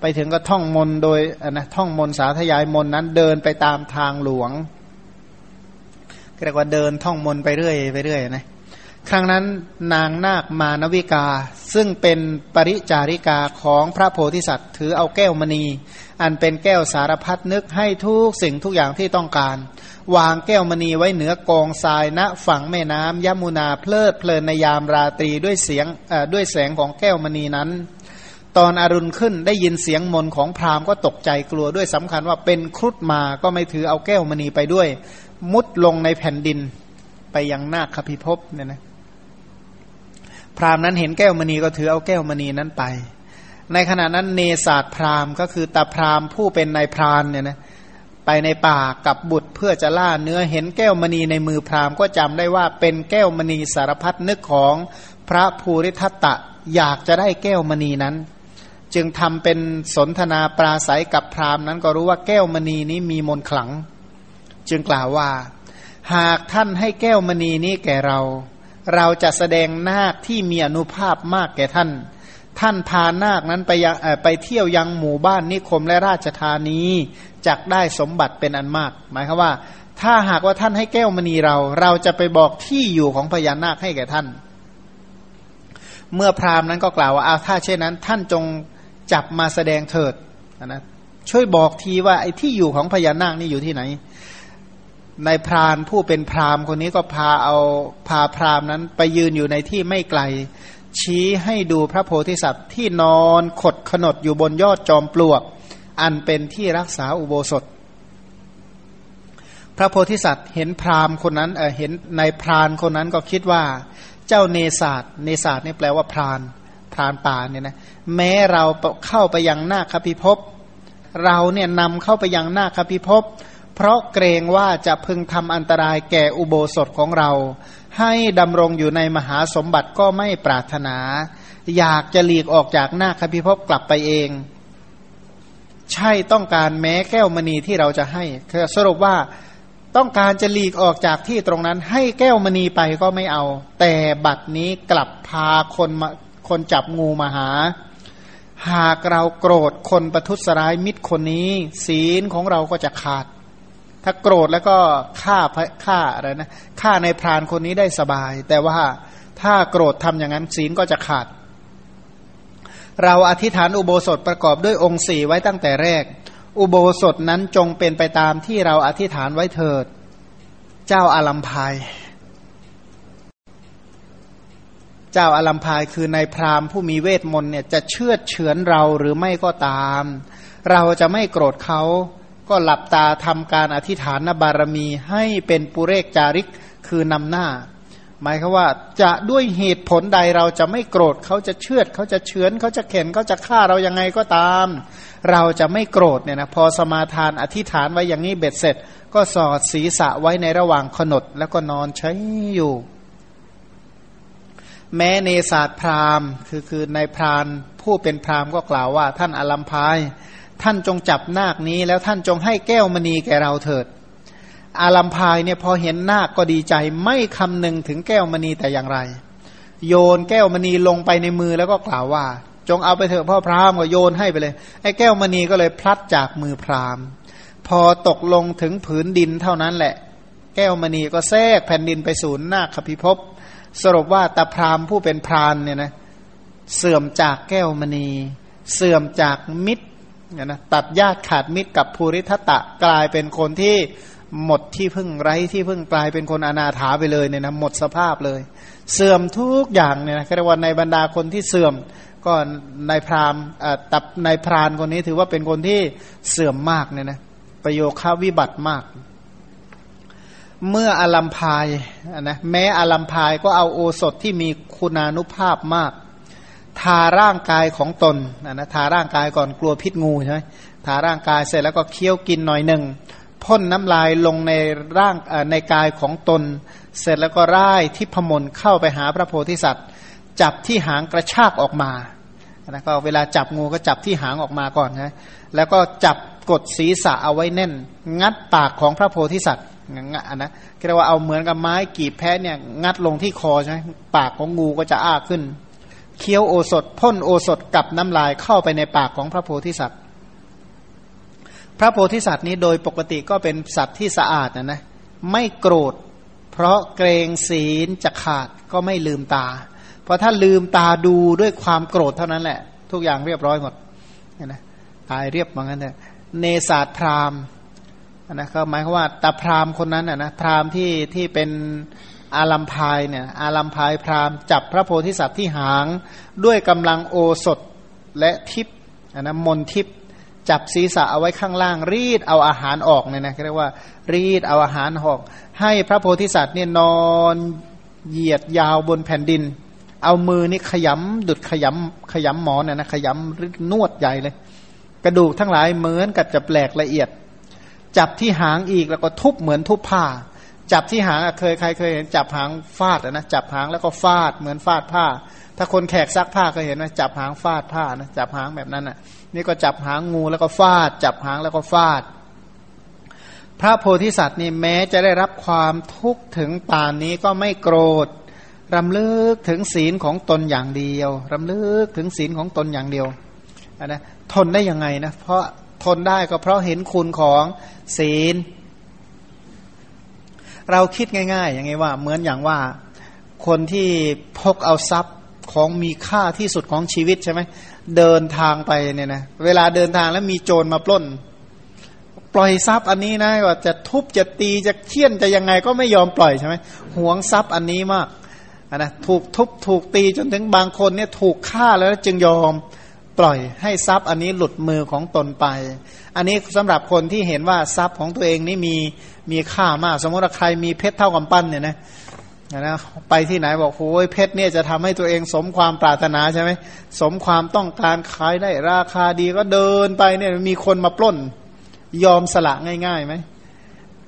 Speaker 1: ไปถึงก็ท่องมนโดยนะท่องมนสาธยายมนนั้นเดินไปตามทางหลวง เรียกว่าเดินท่องมนไปเรื่อยไปเรื่อยนะครั้งนั้นนางนาคมานวิกา ซึ่งเป็นปริจาริกาของพระโพธิสัตว์ ถือเอาแก้วมณี อันเป็นแก้วสารพัดนึกให้ทุกสิ่งทุกอย่างที่ต้องการ วางแก้วมณีไว้เหนือกองทรายณฝั่งแม่น้ำยมุนาเพลิดเพลินในยามราตรีด้วยเสียงด้วยแสงของแก้วมณีนั้น ตอนอรุณขึ้นได้ยินเสียงมนของพราหมณ์ก็ตกใจกลัวด้วยสำคัญว่าเป็นครุฑมาก็ไม่ถือเอาแก้วมณีไปด้วย มุดลงในแผ่นดินไปยังนาคพิภพเนี่ยนะพราหมณ์นั้นเห็นแก้วมณีก็ถือเอาแก้วมณีนั้นไป ในขณะนั้นเนศาสตร์พราหมณ์ก็คือตาพราหมณ์ผู้เป็นนายพรานเนี่ยนะไปในป่ากับบุตรเพื่อจะล่าเนื้อเห็นแก้วมณีในมือพราหมณ์ก็จำได้ว่าเป็นแก้วมณีสารพัดนึกของพระภูริทัตตะอยากจะได้แก้วมณีนั้น จึงทำเป็นสนทนาปราศัยกับพราหมณ์นั้นก็รู้ว่าแก้วมณีนี้มีมนขลัง จึงกล่าวว่า หากท่านให้แก้วมณีนี้แก่เรา เราจะแสดงนาคที่มีอนุภาพมากแก่ท่าน ท่านพานาคนั้นไปยังไปเที่ยวยังหมู่บ้านนิคมและราชธานีจักได้สมบัติเป็นอันมาก หมายคือว่า ถ้าหากว่าท่านให้แก้วมณีเรา เราจะไปบอกที่อยู่ของพญานาคให้แก่ท่าน เมื่อพราหมณ์นั้นก็กล่าวว่าเอาถ้าเช่นนั้น ท่านจงจับมาแสดงเถิดนะช่วยบอกทีว่าไอ้ที่อยู่ของพญานาคนี่อยู่ที่ไหน ในพรานผู้เป็นพรามคนนี้ก็พาเอาพาพรามนั้นไปยืนอยู่ในที่ไม่ไกล ชี้ให้ดูพระโพธิสัตว์ที่นอนขดขนดอยู่บนยอดจอมปลวก อันเป็นที่รักษาอุโบสถ พระโพธิสัตว์เห็นพรามคนนั้นเเห็นในพรานคนนั้นก็คิดว่า เจ้าเนศาสเนศาสนี่แปลว่าพรานพรานป่าเนี่ยนะแม้เราเข้าไปยังหน้าคพิภพเราเนี่ยนำเข้าไปยังหน้าคพิภพ เพราะเกรงว่าจะพึงทำอันตรายแก่อุโบสถของเรา ให้ดำรงอยู่ในมหาสมบัติก็ไม่ปรารถนา อยากจะหลีกออกจากหน้าคพิภพกลับไปเอง ใช่ต้องการแม้แก้วมณีที่เราจะให้คือสรุปว่าต้องการจะหลีกออกจากที่ตรงนั้น ให้แก้วมณีไปก็ไม่เอา แต่บัดนี้กลับพาคนมาคนจับงูมาหา หากเราโกรธคนประทุษร้ายมิตรคนนี้ ศีลของเราก็จะขาด ถ้าโกรธแล้วก็ฆ่าฆ่าอะไรนะฆ่าในพรานคนนี้ได้สบาย แต่ว่าถ้าโกรธทำอย่างนั้นศีลก็จะขาด เราอธิษฐานอุโบสถประกอบด้วยองค์สี่ไว้ตั้งแต่แรก อุโบสถนั้นจงเป็นไปตามที่เราอธิษฐานไว้เถิด เจ้าอาลัมพายเจ้าอาลัมพายคือในพรามผู้มีเวทมนต์เนี่ยจะเชื่อเฉือนเราหรือไม่ก็ตาม เราจะไม่โกรธเขา ก็หลับตาทำการอธิษฐานบารมีให้เป็นปุเรกจาริกคือนำหน้า หมายคือว่าจะด้วยเหตุผลใดเราจะไม่โกรธเขาจะเชือดเขาจะเฉือนเขาจะเข็นเขาจะฆ่าเรายังไงก็ตาม เราจะไม่โกรธเนี่ยนะพอสมาทานอธิษฐานไว้อย่างนี้เบ็ดเสร็จ ก็สอดศีรษะไว้ในระหว่างขนดแล้วก็นอนใช้อยู่ แม้เนศาสตร์พราหมณ์คือคือในพรานผู้เป็นพราหมณ์ก็กล่าวว่าท่านอลัมพาย ท่านจงจับนาคนี้ แล้วท่านจงให้แก้วมณีแก่เราเถิด อาลัมพายเนี่ยพอเห็นนาคก็ดีใจไม่คำนึงถึงแก้วมณีแต่อย่างไร โยนแก้วมณีลงไปในมือแล้วก็กล่าวว่า จงเอาไปเถอะพ่อพราหมณ์ก็โยนให้ไปเลยไอ้แก้วมณีก็เลยพลัดจากมือพราหมณ์ พอตกลงถึงผืนดินเท่านั้นแหละ แก้วมณีก็แทรกแผ่นดินไปสู่นาคพิภพสรุปว่าตาพราหมณ์ผู้เป็นพรานเนี่ยนะเสื่อมจากแก้วมณี เสื่อมจากมิตร นะตัดญาติขาดมิตรกับภูริทัตะกลายเป็นคนที่หมดที่พึ่งไร้ที่พึ่งกลายเป็นคนอนาถาไปเลยเนี่ยนะหมดสภาพเลย เสื่อมทุกอย่างเนี่ยนะเรียกว่าในบรรดาคนที่เสื่อม ก็ในพรามตับในพรานคนนี้ถือว่าเป็นคนที่เสื่อมมากเนี่ยนะประโยคาวิบัติมาก เมื่ออารัมพายนะแม้อารัมพายก็เอาโอสถที่มีคุณานุภาพมาก ทาร่างกายของตนนะทาร่างกายก่อนกลัวพิษงูใช่ไหมทาร่างกายเสร็จแล้วก็เคี้ยวกินหน่อยหนึ่งพ่นน้ำลายลงในร่างในกายของตน เสร็จแล้วก็ร่ายทิพมนเข้าไปหาพระโพธิสัตว์ จับที่หางกระชากออกมานะก็เวลาจับงูก็จับที่หางออกมาก่อนนะแล้วก็จับกดศีรษะเอาไว้แน่น งัดปากของพระโพธิสัตว์งะนะเรียกว่าเอาเหมือนกับไม้กีบแพะเนี่ยงัดลงที่คอใช่ไหมปากของงูก็จะอ้าขึ้น เคี้ยวโอสถพ่นโอสถกับน้ำลายเข้าไปในปากของพระโพธิสัตว์ พระโพธิสัตว์นี้โดยปกติก็เป็นสัตว์ที่สะอาดนะนะไม่โกรธ เพราะเกรงศีลจะขาดก็ไม่ลืมตา เพราะถ้าลืมตาดูด้วยความโกรธเท่านั้นแหละ ทุกอย่างเรียบร้อยหมดนะตายเรียบเหมือนกันเลยเนศาสพรามนะก็หมายความว่าตาพรามคนนั้นนะนะพรามที่ที่เป็น อาลัมพายเนี่ยอาลัมพายพรามจับพระโพธิสัตว์ที่หาง ด้วยกำลังโอสถและทิพนะมนทิพจับศีรษะเอาไว้ข้างล่างรีดเอาอาหารออกเนี่ยนะเรียกว่า รีดเอาอาหารออก ให้พระโพธิสัตว์เนี่ยนอนเหยียดยาวบนแผ่นดิน เอามือนี่ขยำดุดขยำขยำหมอนนะขยำนวดใหญ่เลย กระดูกทั้งหลายเหมือนกับจะแปลกละเอียด จับที่หางอีกแล้วก็ทุบเหมือนทุบผ้า จับที่หางเคยใครเคยเห็นจับหางฟาดนะจับหางแล้วก็ฟาดเหมือนฟาดผ้า ถ้าคนแขกซักผ้าเคยเห็นนะจับหางฟาดผ้านะจับหางแบบนั้นนะ่ะ นี่ก็จับหางงูแล้วก็ฟาด จับหางแล้วก็ฟาด พระโพธิสัตว์นี่แม้จะได้รับความทุกข์ถึงป่านนี้ก็ไม่โกรธรำลึกถึงศีลของตนอย่างเดียวรำลึกถึงศีลของตนอย่างเดียวนะทนได้ยังไงนะเพราะทนได้ก็เพราะเห็นคุณของศีล เราคิดง่ายๆ อย่างไงว่า เหมือนอย่างว่าคนที่พกเอาทรัพย์ของมีค่าที่สุดของชีวิตใช่ไหมเดินทางไปเนี่ยนะเวลาเดินทางแล้วมีโจรมาปล้น ปล่อยทรัพย์อันนี้นะว่าจะทุบจะตีจะเคี่ยนจะยังไงก็ไม่ยอมปล่อยใช่ไหมหวงทรัพย์อันนี้มากนะถูกทุบถูกตีจนถึงบางคนเนี่ยถูกฆ่าแล้วจึงยอม ปล่อยให้ทรัพย์อันนี้หลุดมือของตนไป อันนี้สำหรับคนที่เห็นว่าทรัพย์ของตัวเองนี่มีมีค่ามาก สมมติว่าใครมีเพชรเท่ากับปั้นเนี่ยนะนะไปที่ไหนบอกโอ้ยเพชรเนี่ยจะทำให้ตัวเองสมความปรารถนาใช่ไหมสมความต้องการขายได้ราคาดีก็เดินไปเนี่ยมีคนมาปล้น ยอมสละง่ายๆไหม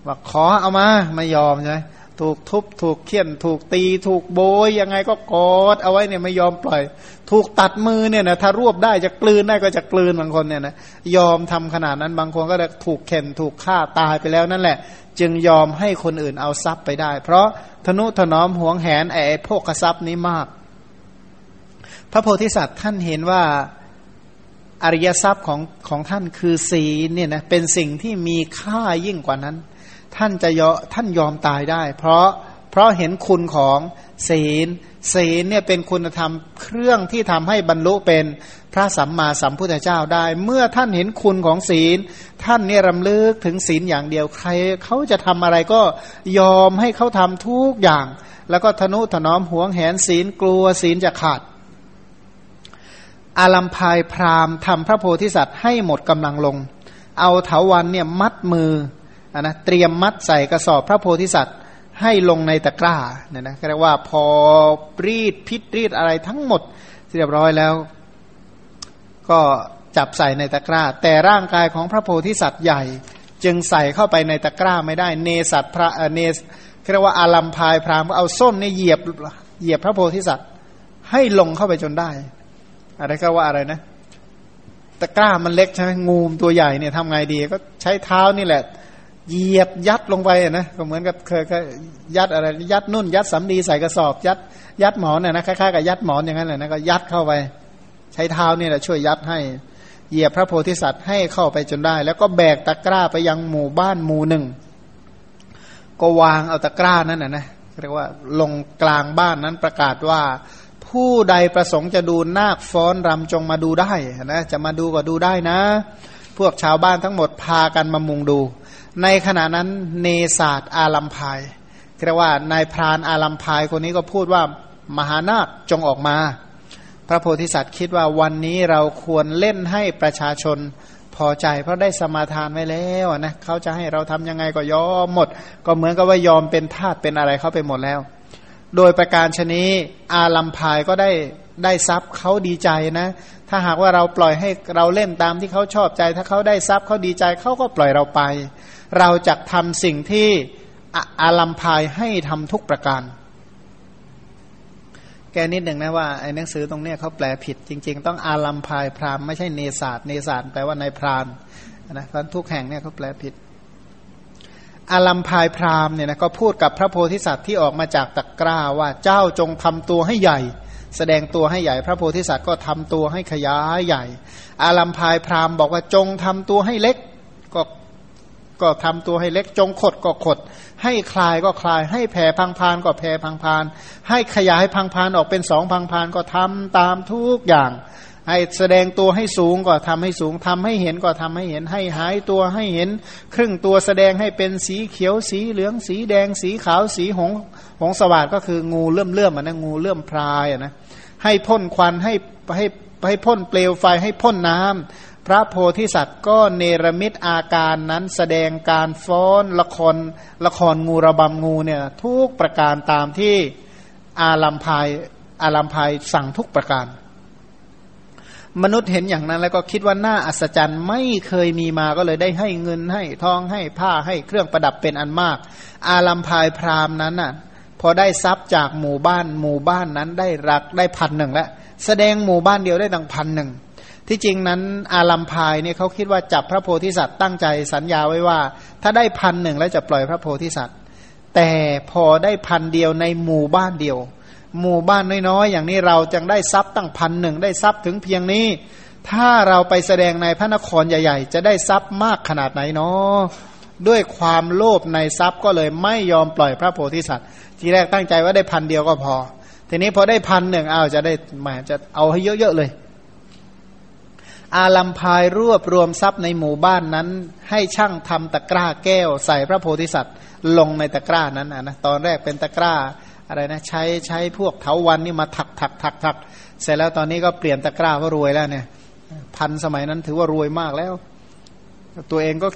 Speaker 1: บอกขอเอามาไม่ยอมใช่ไหม ถูกทุบถูกเคี่ยน ถูกตี ถูกโบยยังไงก็กอดเอาไว้เนี่ยไม่ยอมปล่อย ถูกตัดมือเนี่ยนะถ้ารวบได้จะกลืนได้ก็จะกลืนบางคนเนี่ยนะยอมทำขนาดนั้นบางคนก็จะถูกเข็นถูกฆ่าตายไปแล้วนั่นแหละ จึงยอมให้คนอื่นเอาทรัพย์ไปได้ เพราะธนุถนอมห่วงแหนไอ้พวกกระซับนี้มาก พระโพธิสัตว์ท่านเห็นว่าอริยทรัพย์ของของท่านคือศีลเนี่ยนะเป็นสิ่งที่มีค่ายิ่งกว่านั้น ท่านจะยอท่านยอมตายได้ เพราะเพราะเห็นคุณของศีล ศีลเนี่ยเป็นคุณธรรมเครื่องที่ทำให้บรรลุเป็นพระสัมมาสัมพุทธเจ้าได้ เมื่อท่านเห็นคุณของศีล ท่านเนี่ยรำลึกถึงศีลอย่างเดียวใครเขาจะทำอะไรก็ยอมให้เขาทำทุกอย่าง แล้วก็ทนุถนอมหวงแหนศีลกลัวศีลจะขาด อาลัมพายพรามทำพระโพธิสัตว์ให้หมดกำลังลง เอาเถาวันเนี่ยมัดมือ นะเตรียมมัดใส่กระสอบพระโพธิสัตว์ให้ลงในตะกร้าเนี่ยนะเรียกว่าพอรีดพิษรีดอะไรทั้งหมดเรียบร้อยแล้ว ก็จับใส่ในตะกร้า แต่ร่างกายของพระโพธิสัตว์ใหญ่ จึงใส่เข้าไปในตะกร้าไม่ได้ เนสัตพระเนสเรียกว่าอาลัมพายพรามเอาส้นนี่เหยียบเหยียบพระโพธิสัตว์ ให้ลงเข้าไปจนได้ อะไรก็ว่าอะไรนะตะกร้ามันเล็กใช่ไหมงูมตัวใหญ่เนี่ยทำไงดีก็ใช้เท้านี่แหละ เหยียบยัดลงไปนะก็เหมือนกับเคยยัดอะไรยัดนุ่น ยัดสำลีใส่กระสอบ ยัดยัดหมอนเนี่ยนะคล้ายๆกับยัดหมอนอย่างนั้นแหละนะก็ยัดเข้าไป ใช้เท้านี่แหละช่วยยัดให้ เหยียบพระโพธิสัตว์ให้เข้าไปจนได้ แล้วก็แบกตะกร้าไปยังหมู่บ้านหมู่หนึ่ง ก็วางเอาตะกร้านั้นนะนะเรียกว่าลงกลางบ้านนั้นประกาศว่าผู้ใดประสงค์จะดูนาคฟ้อนรำจงมาดูได้นะจะมาดูก็ดูได้นะ พวกชาวบ้านทั้งหมดพากันมามุงดู ในขณะนั้นเนศาสตร์อาลัมพายเรียกว่านายพรานอาลัมพายคนนี้ก็พูดว่ามหานาคจงออกมา พระโพธิสัตว์คิดว่าวันนี้เราควรเล่นให้ประชาชนพอใจ เพราะได้สมาทานไว้แล้วนะเขาจะให้เราทำยังไงก็ยอมหมด ก็เหมือนกับว่ายอมเป็นทาสเป็นอะไรเข้าไปหมดแล้ว โดยประการชนี้อาลัมพายก็ได้ได้ทรัพย์เขาดีใจนะ ถ้าหากว่าเราปล่อยให้เราเล่นตามที่เขาชอบใจ ถ้าเขาได้ทรัพย์เขาดีใจเขาก็ปล่อยเราไป เราจะทำสิ่งที่อาลัมพายให้ทำทุกประการ แกนิดหนึ่งนะว่าไอ้หนังสือตรงเนี้ยเขาแปลผิด จริง ๆ ต้องอาลัมพายพรามไม่ใช่เนศาสเนศาสแปลว่าในพรานนะเพราะทุกแห่งเนี่ยเขาแปลผิดอาลัมพายพรามเนี่ยนะก็พูดกับพระโพธิสัตว์ที่ออกมาจากตะกร้าว่าเจ้าจงทำตัวให้ใหญ่ แสดงตัวให้ใหญ่ พระโพธิสัตว์ก็ทำตัวให้ขยายใหญ่ อาลัมพายพรามบอกว่าจงทำตัวให้เล็ก ก็ ก็ทำตัวให้เล็กจงขดก็ขด ให้คลายก็คลาย ให้แผ่พังพานก็แผ่พังพาน ให้ขยายพังพานออกเป็นสองพังพานก็ทำตามทุกอย่าง ให้แสดงตัวให้สูงก็ทำให้สูงทำให้เห็นก็ทำให้เห็น ให้หายตัวให้เห็น ครึ่งตัวแสดงให้เป็นสีเขียวสีเหลืองสีแดงสีขาวสีหงหงสวัสดก็คืองูเลื่อมเลื่อมนะงูเลื่อมพรายนะให้พ่นควันให้ให้ให้พ่นเปลวไฟให้พ่นน้ำ พระโพธิสัตว์ก็เนรมิตอาการนั้นแสดงการฟ้อนละครละครงูระบำงูเนี่ยทุกประการตามที่อาลัมพายอาลัมพายสั่งทุกประการ มนุษย์เห็นอย่างนั้นแล้วก็คิดว่าน่าอัศจรรย์ไม่เคยมีมาก็เลยได้ให้เงินให้ทองให้ผ้าให้เครื่องประดับเป็นอันมาก อาลัมพายพรามนั้นน่ะพอได้ทรัพย์จากหมู่บ้านหมู่บ้านนั้นได้รักได้พันหนึ่งแล้วแสดงหมู่บ้านเดียวได้ดังพันหนึ่ง ที่จริงนั้นอาลัมพายเนี่ยเขาคิดว่าจับพระโพธิสัตว์ตั้งใจสัญญาไว้ว่า ถ้าได้พันหนึ่งแล้วจะปล่อยพระโพธิสัตว์ แต่พอได้พันเดียวในหมู่บ้านเดียว หมู่บ้านน้อยๆอย่างนี้เราจึงได้ทรัพย์ตั้งพันหนึ่งได้ทรัพย์ถึงเพียงนี้ ถ้าเราไปแสดงในพระนครใหญ่ ๆ จะได้ทรัพย์มากขนาดไหนเนาะด้วยความโลภในทรัพย์ก็เลยไม่ยอมปล่อยพระโพธิสัตว์ ทีแรกตั้งใจว่าได้พันเดียวก็พอ ทีนี้พอได้พันหนึ่งเอาจะได้หมจะเอาให้เยอะๆเลย อาลัมพายรวบรวมทรัพย์ในหมู่บ้านนั้น ให้ช่างทำตะกร้าแก้ว ใส่พระโพธิสัตว์ ลงในตะกร้านั้นนะตอนแรกเป็นตะกร้าอะไรนะใช้ใช้พวกเถาวันนี่มาถักถักถักถักเสร็จแล้วตอนนี้ก็เปลี่ยนตะกร้าก็รวยแล้วเนี่ย พันสมัยนั้นถือว่ารวยมากแล้ว ตัวเองก็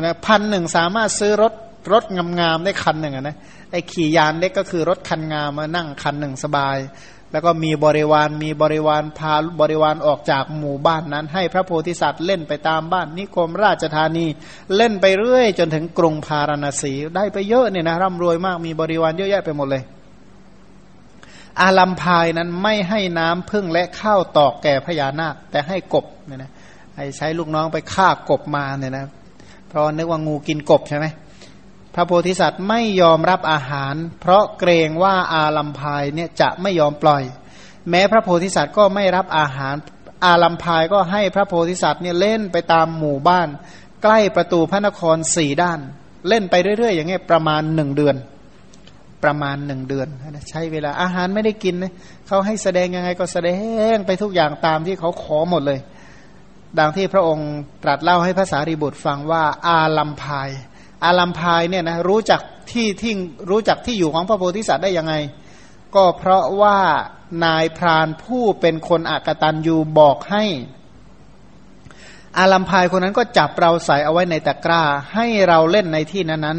Speaker 1: นะพันหนึ่งสามารถซื้อรถรถงามๆได้คันหนึ่งนะไอ้ขี่ยานเล็กก็คือรถคันงามมานั่งคันหนึ่งสบาย แล้วก็มีบริวารมีบริวารพาบริวารออกจากหมู่บ้านนั้น ให้พระโพธิสัตว์เล่นไปตามบ้าน นิคมราชธานีเล่นไปเรื่อย จนถึงกรุงพาราณสีได้ไปเยอะเนี่ยนะร่ำรวยมากมีบริวารเยอะแยะไปหมดเลย อาลัมพายนั้นไม่ให้น้ำพึ่งและข้าวตอกแก่พญานาคแต่ให้กบเนี่ยนะให้ใช้ลูกน้องไปฆ่ากบมาเนี่ยนะเพราะนึกว่างูกินกบใช่ไหม พระโพธิสัตว์ไม่ยอมรับอาหาร เพราะเกรงว่าอาลัมพายเนี่ยจะไม่ยอมปล่อย แม้พระโพธิสัตว์ก็ไม่รับอาหาร อาลัมพายก็ให้พระโพธิสัตว์เนี่ยเล่นไปตามหมู่บ้าน ใกล้ประตูพระนครสี่ด้าน เล่นไปเรื่อยๆ อย่างเงี้ยประมาณหนึ่งเดือน ประมาณหนึ่งเดือนใช้เวลาอาหารไม่ได้กินนะเขาให้แสดงยังไงก็แสดงไปทุกอย่างตามที่เขาขอหมดเลย ดังที่พระองค์ตรัสเล่าให้ภาษาริบุตรฟังว่าอาลัมพาย อาลัมพายเนี่ยนะรู้จักที่ที่รู้จักที่อยู่ของพระโพธิสัตว์ได้ยังไง ก็เพราะว่านายพรานผู้เป็นคนอากตันยูบอกให้ อาลัมพายคนนั้นก็จับเราใส่เอาไว้ในตะกร้า ให้เราเล่นในที่นั้นนั้น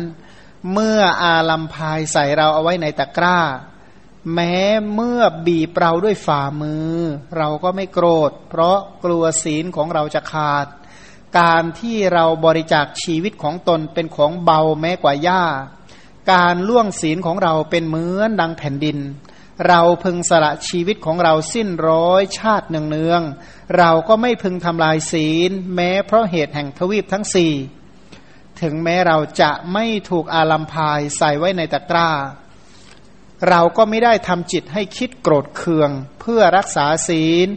Speaker 1: เมื่ออาลัมพายใส่เราเอาไว้ในตะกร้า แม้เมื่อบีบเราด้วยฝ่ามือ เราก็ไม่โกรธ เพราะกลัวศีลของเราจะขาด การที่เราบริจาคชีวิตของตนเป็นของเบาแม้กว่าหญ้า การล่วงศีลของเราเป็นเหมือนดังแผ่นดิน เราพึงสละชีวิตของเราสิ้นร้อยชาติเนืองๆเราก็ไม่พึงทำลายศีล แม้เพราะเหตุแห่งทวีปทั้งสี่ถึงแม้เราจะไม่ถูกอาลัมพายใส่ไว้ในตะกร้า เราก็ไม่ได้ทำจิตให้คิดโกรธเคือง เพื่อรักษาศีล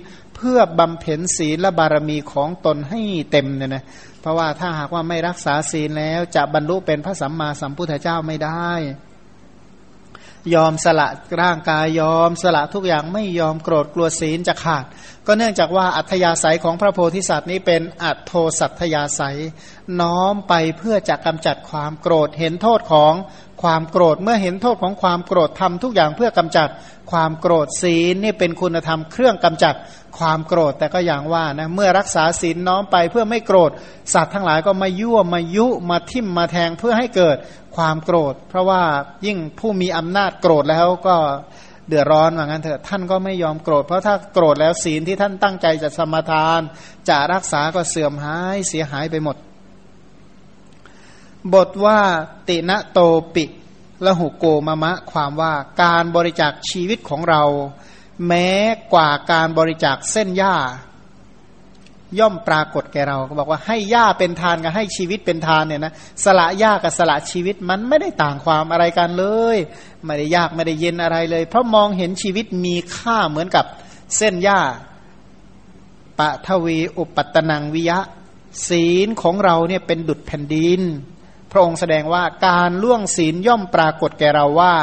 Speaker 1: พื่อบำเพ็ญศีลและบารมีของตนให้เต็มเนี่ยนะเพราะว่าถ้าหากว่าไม่รักษาศีลแล้วจะบรรลุเป็นพระสัมมาสัมพุทธเจ้าไม่ได้ ยอมสละร่างกายยอมสละทุกอย่างไม่ยอมโกรธกลัวศีลจะขาด ก็เนื่องจากว่าอัธยาศัยของพระโพธิสัตว์นี้เป็นอัตโทสัตยาศัย น้อมไปเพื่อจะกำจัดความโกรธเห็นโทษของความโกรธเมื่อเห็นโทษของความโกรธทำทุกอย่างเพื่อกำจัดความโกรธศีลนี่เป็นคุณธรรมเครื่องกำจัด ความโกรธแต่ก็อย่างว่านะเมื่อรักษาศีลน้อมไปเพื่อไม่โกรธ สัตว์ทั้งหลายก็มายั่วมายุมาทิ่มมาแทงเพื่อให้เกิดความโกรธ เพราะว่ายิ่งผู้มีอำนาจโกรธแล้วก็เดือดร้อนว่างั้นเถอะท่านก็ไม่ยอมโกรธ เพราะถ้าโกรธแล้วศีลที่ท่านตั้งใจจะสมทาน จะรักษาก็เสื่อมหายเสียหายไปหมด บทว่าติณโตปิละหุโกมะมะ ความว่าการบริจาคชีวิตของเรา แม้กว่าการบริจาคเส้นหญ้า ย่อมปรากฏแก่เราก็บอกว่าให้หญ้าเป็นทานกับให้ชีวิตเป็นทานเนี่ยนะสละหญ้ากับสละชีวิตมันไม่ได้ต่างความอะไรกันเลยไม่ได้ยากไม่ได้เย็นอะไรเลย เพราะมองเห็นชีวิตมีค่าเหมือนกับเส้นหญ้าปะทวีอุปตนังวิยะ ศีลของเราเนี่ยเป็นดุจแผ่นดิน พระองค์แสดงว่าการล่วงศีลย่อมปรากฏแก่เราว่า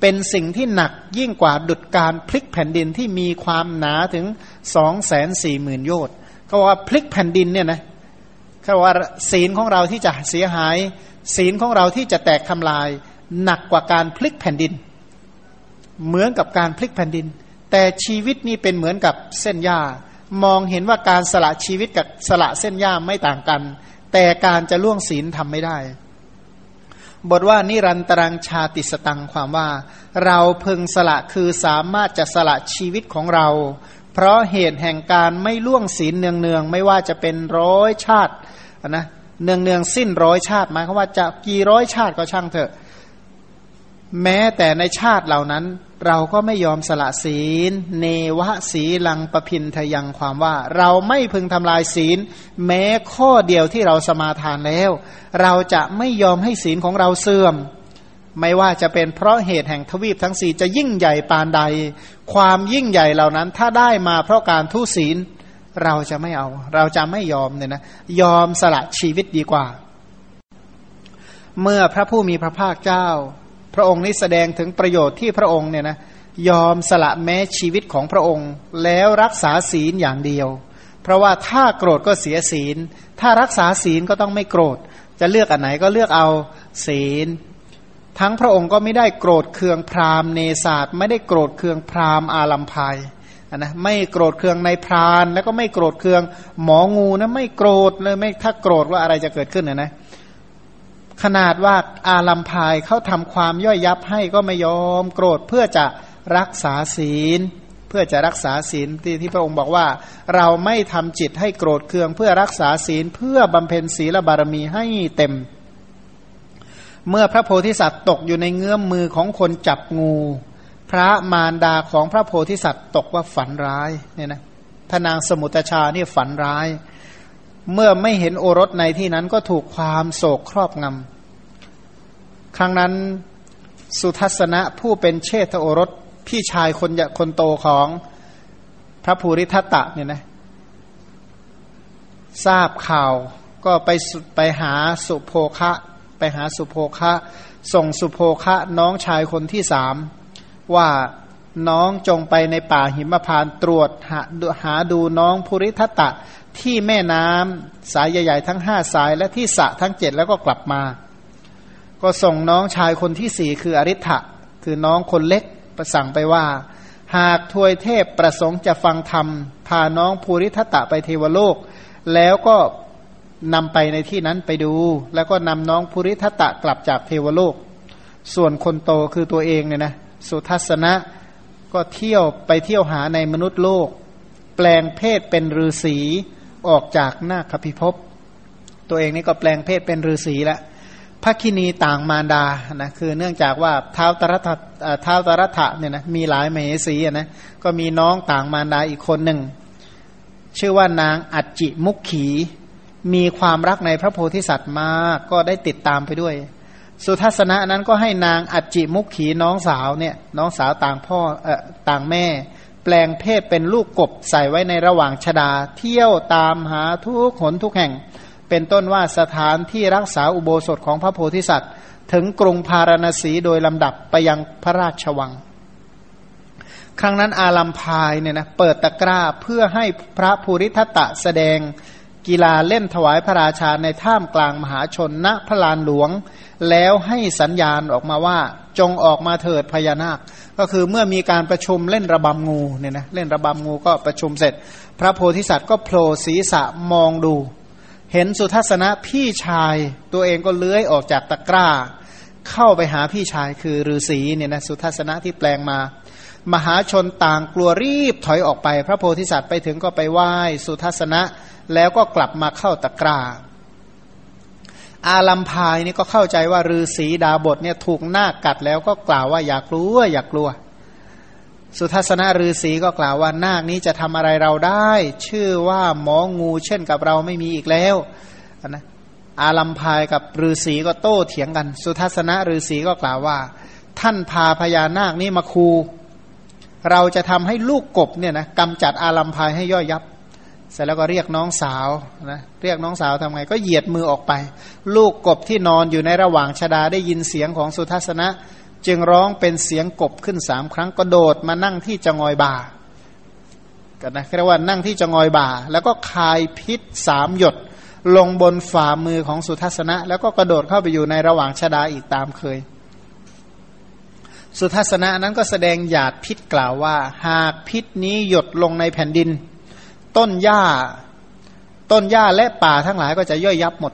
Speaker 1: เป็นสิ่งที่หนักยิ่งกว่าดุจการพลิกแผ่นดินที่มีความหนาถึงสองแสนสี่หมื่นโยชน์เขาว่าพลิกแผ่นดินเนี่ยนะเขาว่าศีลของเราที่จะเสียหาย ศีลของเราที่จะแตกทำลาย หนักกว่าการพลิกแผ่นดิน เหมือนกับการพลิกแผ่นดิน แต่ชีวิตนี้เป็นเหมือนกับเส้นหญ้ามองเห็นว่าการสละชีวิตกับสละเส้นย่าไม่ต่างกัน แต่การจะล่วงศีลทำไม่ได้ บทว่านิรันตรังชาติสตังความว่า เราพึงสละคือสามารถจะสละชีวิตของเรา เพราะเหตุแห่งการไม่ล่วงศีลเนืองๆไม่ว่าจะเป็นร้อยชาตินะเนืองๆสิ้นร้อยชาติหมายความว่าจะกี่ร้อยชาติก็ช่างเถอะ แม้แต่ในชาติเหล่านั้น เราก็ไม่ยอมสละศีล เนวะศีลังประพินทยังความว่า เราไม่พึงทำลายศีล แม้ข้อเดียวที่เราสมาทานแล้ว เราจะไม่ยอมให้ศีลของเราเสื่อม ไม่ว่าจะเป็นเพราะเหตุแห่งทวีปทั้งสี่จะยิ่งใหญ่ปานใด ความยิ่งใหญ่เหล่านั้นถ้าได้มาเพราะการทุศีล เราจะไม่เอา เราจะไม่ยอมเนี่ยนะยอมสละชีวิตดีกว่า เมื่อพระผู้มีพระภาคเจ้า พระองค์นี้แสดงถึงประโยชน์ที่พระองค์เนี่ยนะยอมสละแม้ชีวิตของพระองค์ แล้วรักษาศีลอย่างเดียว เพราะว่าถ้าโกรธก็เสียศีล ถ้ารักษาศีลก็ต้องไม่โกรธ จะเลือกอันไหนก็เลือกเอาศีล ทั้งพระองค์ก็ไม่ได้โกรธเคืองพราหมณ์เนศาสไม่ได้โกรธเคืองพราหมณ์อาลัมพายนะไม่โกรธเคืองในพราน แล้วก็ไม่โกรธเคืองหมองูนะไม่โกรธเลยไม่ถ้าโกรธว่าอะไรจะเกิดขึ้นนะนะ ขนาดว่าอาลัมพายเขาทำความย่อยยับให้ก็ไม่ยอมโกรธเพื่อจะรักษาศีล เพื่อจะรักษาศีลที่ที่พระองค์บอกว่า เราไม่ทำจิตให้โกรธเคืองเพื่อรักษาศีลเพื่อบำเพ็ญศีลบารมีให้เต็ม เมื่อพระโพธิสัตว์ตกอยู่ในเงื้อมมือของคนจับงู พระมารดาของพระโพธิสัตว์ตกว่าฝันร้ายเนี่ยนะทนางสมุตชาเนี่ยฝันร้าย เมื่อไม่เห็นโอรสในที่นั้นก็ถูกความโศกครอบงำครั้งนั้นสุทัศนะผู้เป็นเชษฐโอรสพี่ชายคนคนโตของพระภูริทัตตะเนี่ยนะทราบข่าวก็ไปไปหาสุโภคะ ไปหาสุโภคะ ส่งสุโภคะน้องชายคนที่สามว่าน้องจงไปในป่าหิมพานตรวจหาหาดูน้องภูริทัตตะ ที่แม่น้ำสายใหญ่ ๆ ทั้งห้าสายและที่สะทั้งเจ็ดแล้วก็กลับมา ก็ส่งน้องชายคนที่สี่คืออริ t ะคือน้องคนเล็กประสั่งไปว่า หากทวยเทพประสงค์จะฟังธรรม พาน้องภูริทัตะไปเทวโลก แล้วก็นำไปในที่นั้นไปดู แล้วก็นำน้องภูริทัตะกลับจากเทวโลก ส่วนคนโตคือตัวเองเนี่ยนะสุทัศนะก็เที่ยวไปเที่ยวหาในมนุษย์โลก แปลงเพศเป็นฤาษี ออกจากนาคพิภพตัวเองนี่ก็แปลงเพศเป็นฤาษีล้วพระคินีต่างมารดานะคือเนื่องจากว่าเท้าตรัตเท้าตรัตเนี่ยนะมีหลายมเหสีนะก็มีน้องต่างมารดาอีกคนหนึ่ง ชื่อว่านางอัจจิมุขขี มีความรักในพระโพธิสัตว์มากก็ได้ติดตามไปด้วย สุทัศนะนั้นก็ให้นางอัจจิมุขขีน้องสาวเนี่ยน้องสาวต่างพ่อเอ่อต่างแม่ ลงเพศเป็นลูกกบใส่ไว้ในระหว่างชดา เที่ยวตามหาทุกหนทุกแห่ง เป็นต้นว่าสถานที่รักษาอุโบสถของพระโพธิสัตว์ ถึงกรุงพาราณสีโดยลำดับไปยังพระราชวัง ครั้งนั้นอาลัมพายเนี่ยนะเปิดตะกร้าเพื่อให้พระภูริทัตะแสดง กีฬาเล่นถวายพระราชาในท่ามกลางมหาชนณพระลานหลวง แล้วให้สัญญาณออกมาว่า จงออกมาเถิดพญานาค ก็คือเมื่อมีการประชุมเล่นระบำงูเนี่ยนะเล่นระบำงูก็ประชุมเสร็จ พระโพธิสัตว์ก็โผล่ศีรษะมองดู เห็นสุทัศนะพี่ชายตัวเองก็เลื้อยออกจากตะกร้า เข้าไปหาพี่ชายคือฤาษีเนี่ยนะสุทัศนะที่แปลงมามหาชนต่างกลัวรีบถอยออกไป พระโพธิสัตว์ไปถึงก็ไปไหว้สุทัศนะ แล้วก็กลับมาเข้าตะกร้า อาลัมพายนี่ก็เข้าใจว่าฤาษีดาบทเนี่ยถูกหน้ากัดแล้วก็กล่าวว่าอยากกลัวอยากกลัว สุทัศนฤาษีก็กล่าวว่านาคนี้จะทำอะไรเราได้ ชื่อว่าหมองูเช่นกับเราไม่มีอีกแล้วนะอาลัมพายกับฤาษีก็โต้เถียงกัน สุทัศนฤาษีก็กล่าวว่า ท่านพาพญานาคนี้มาคู เราจะทำให้ลูกกบเนี่ยนะกำจัดอาลัมพายให้ย่อยยับ เสร็จแล้วก็เรียกน้องสาวนะเรียกน้องสาวทำไง ก็เหยียดมือออกไป ลูกกบที่นอนอยู่ในระหว่างชดาได้ยินเสียงของสุทัศนะ จึงร้องเป็นเสียงกบขึ้นสามครั้งก็โดดมานั่งที่จงอยบ่ากันนะเรียกว่านั่งที่จงอยบ่า แล้วก็คายพิษสามหยด ลงบนฝ่ามือของสุทัศนะ แล้วก็กระโดดเข้าไปอยู่ในระหว่างชดาอีกตามเคย สุทัศนะนั้นก็แสดงหยาดพิษกล่าวว่า หากพิษนี้หยดลงในแผ่นดิน ต้นหญ้า ต้นหญ้าและป่าทั้งหลายก็จะย่อยยับหมด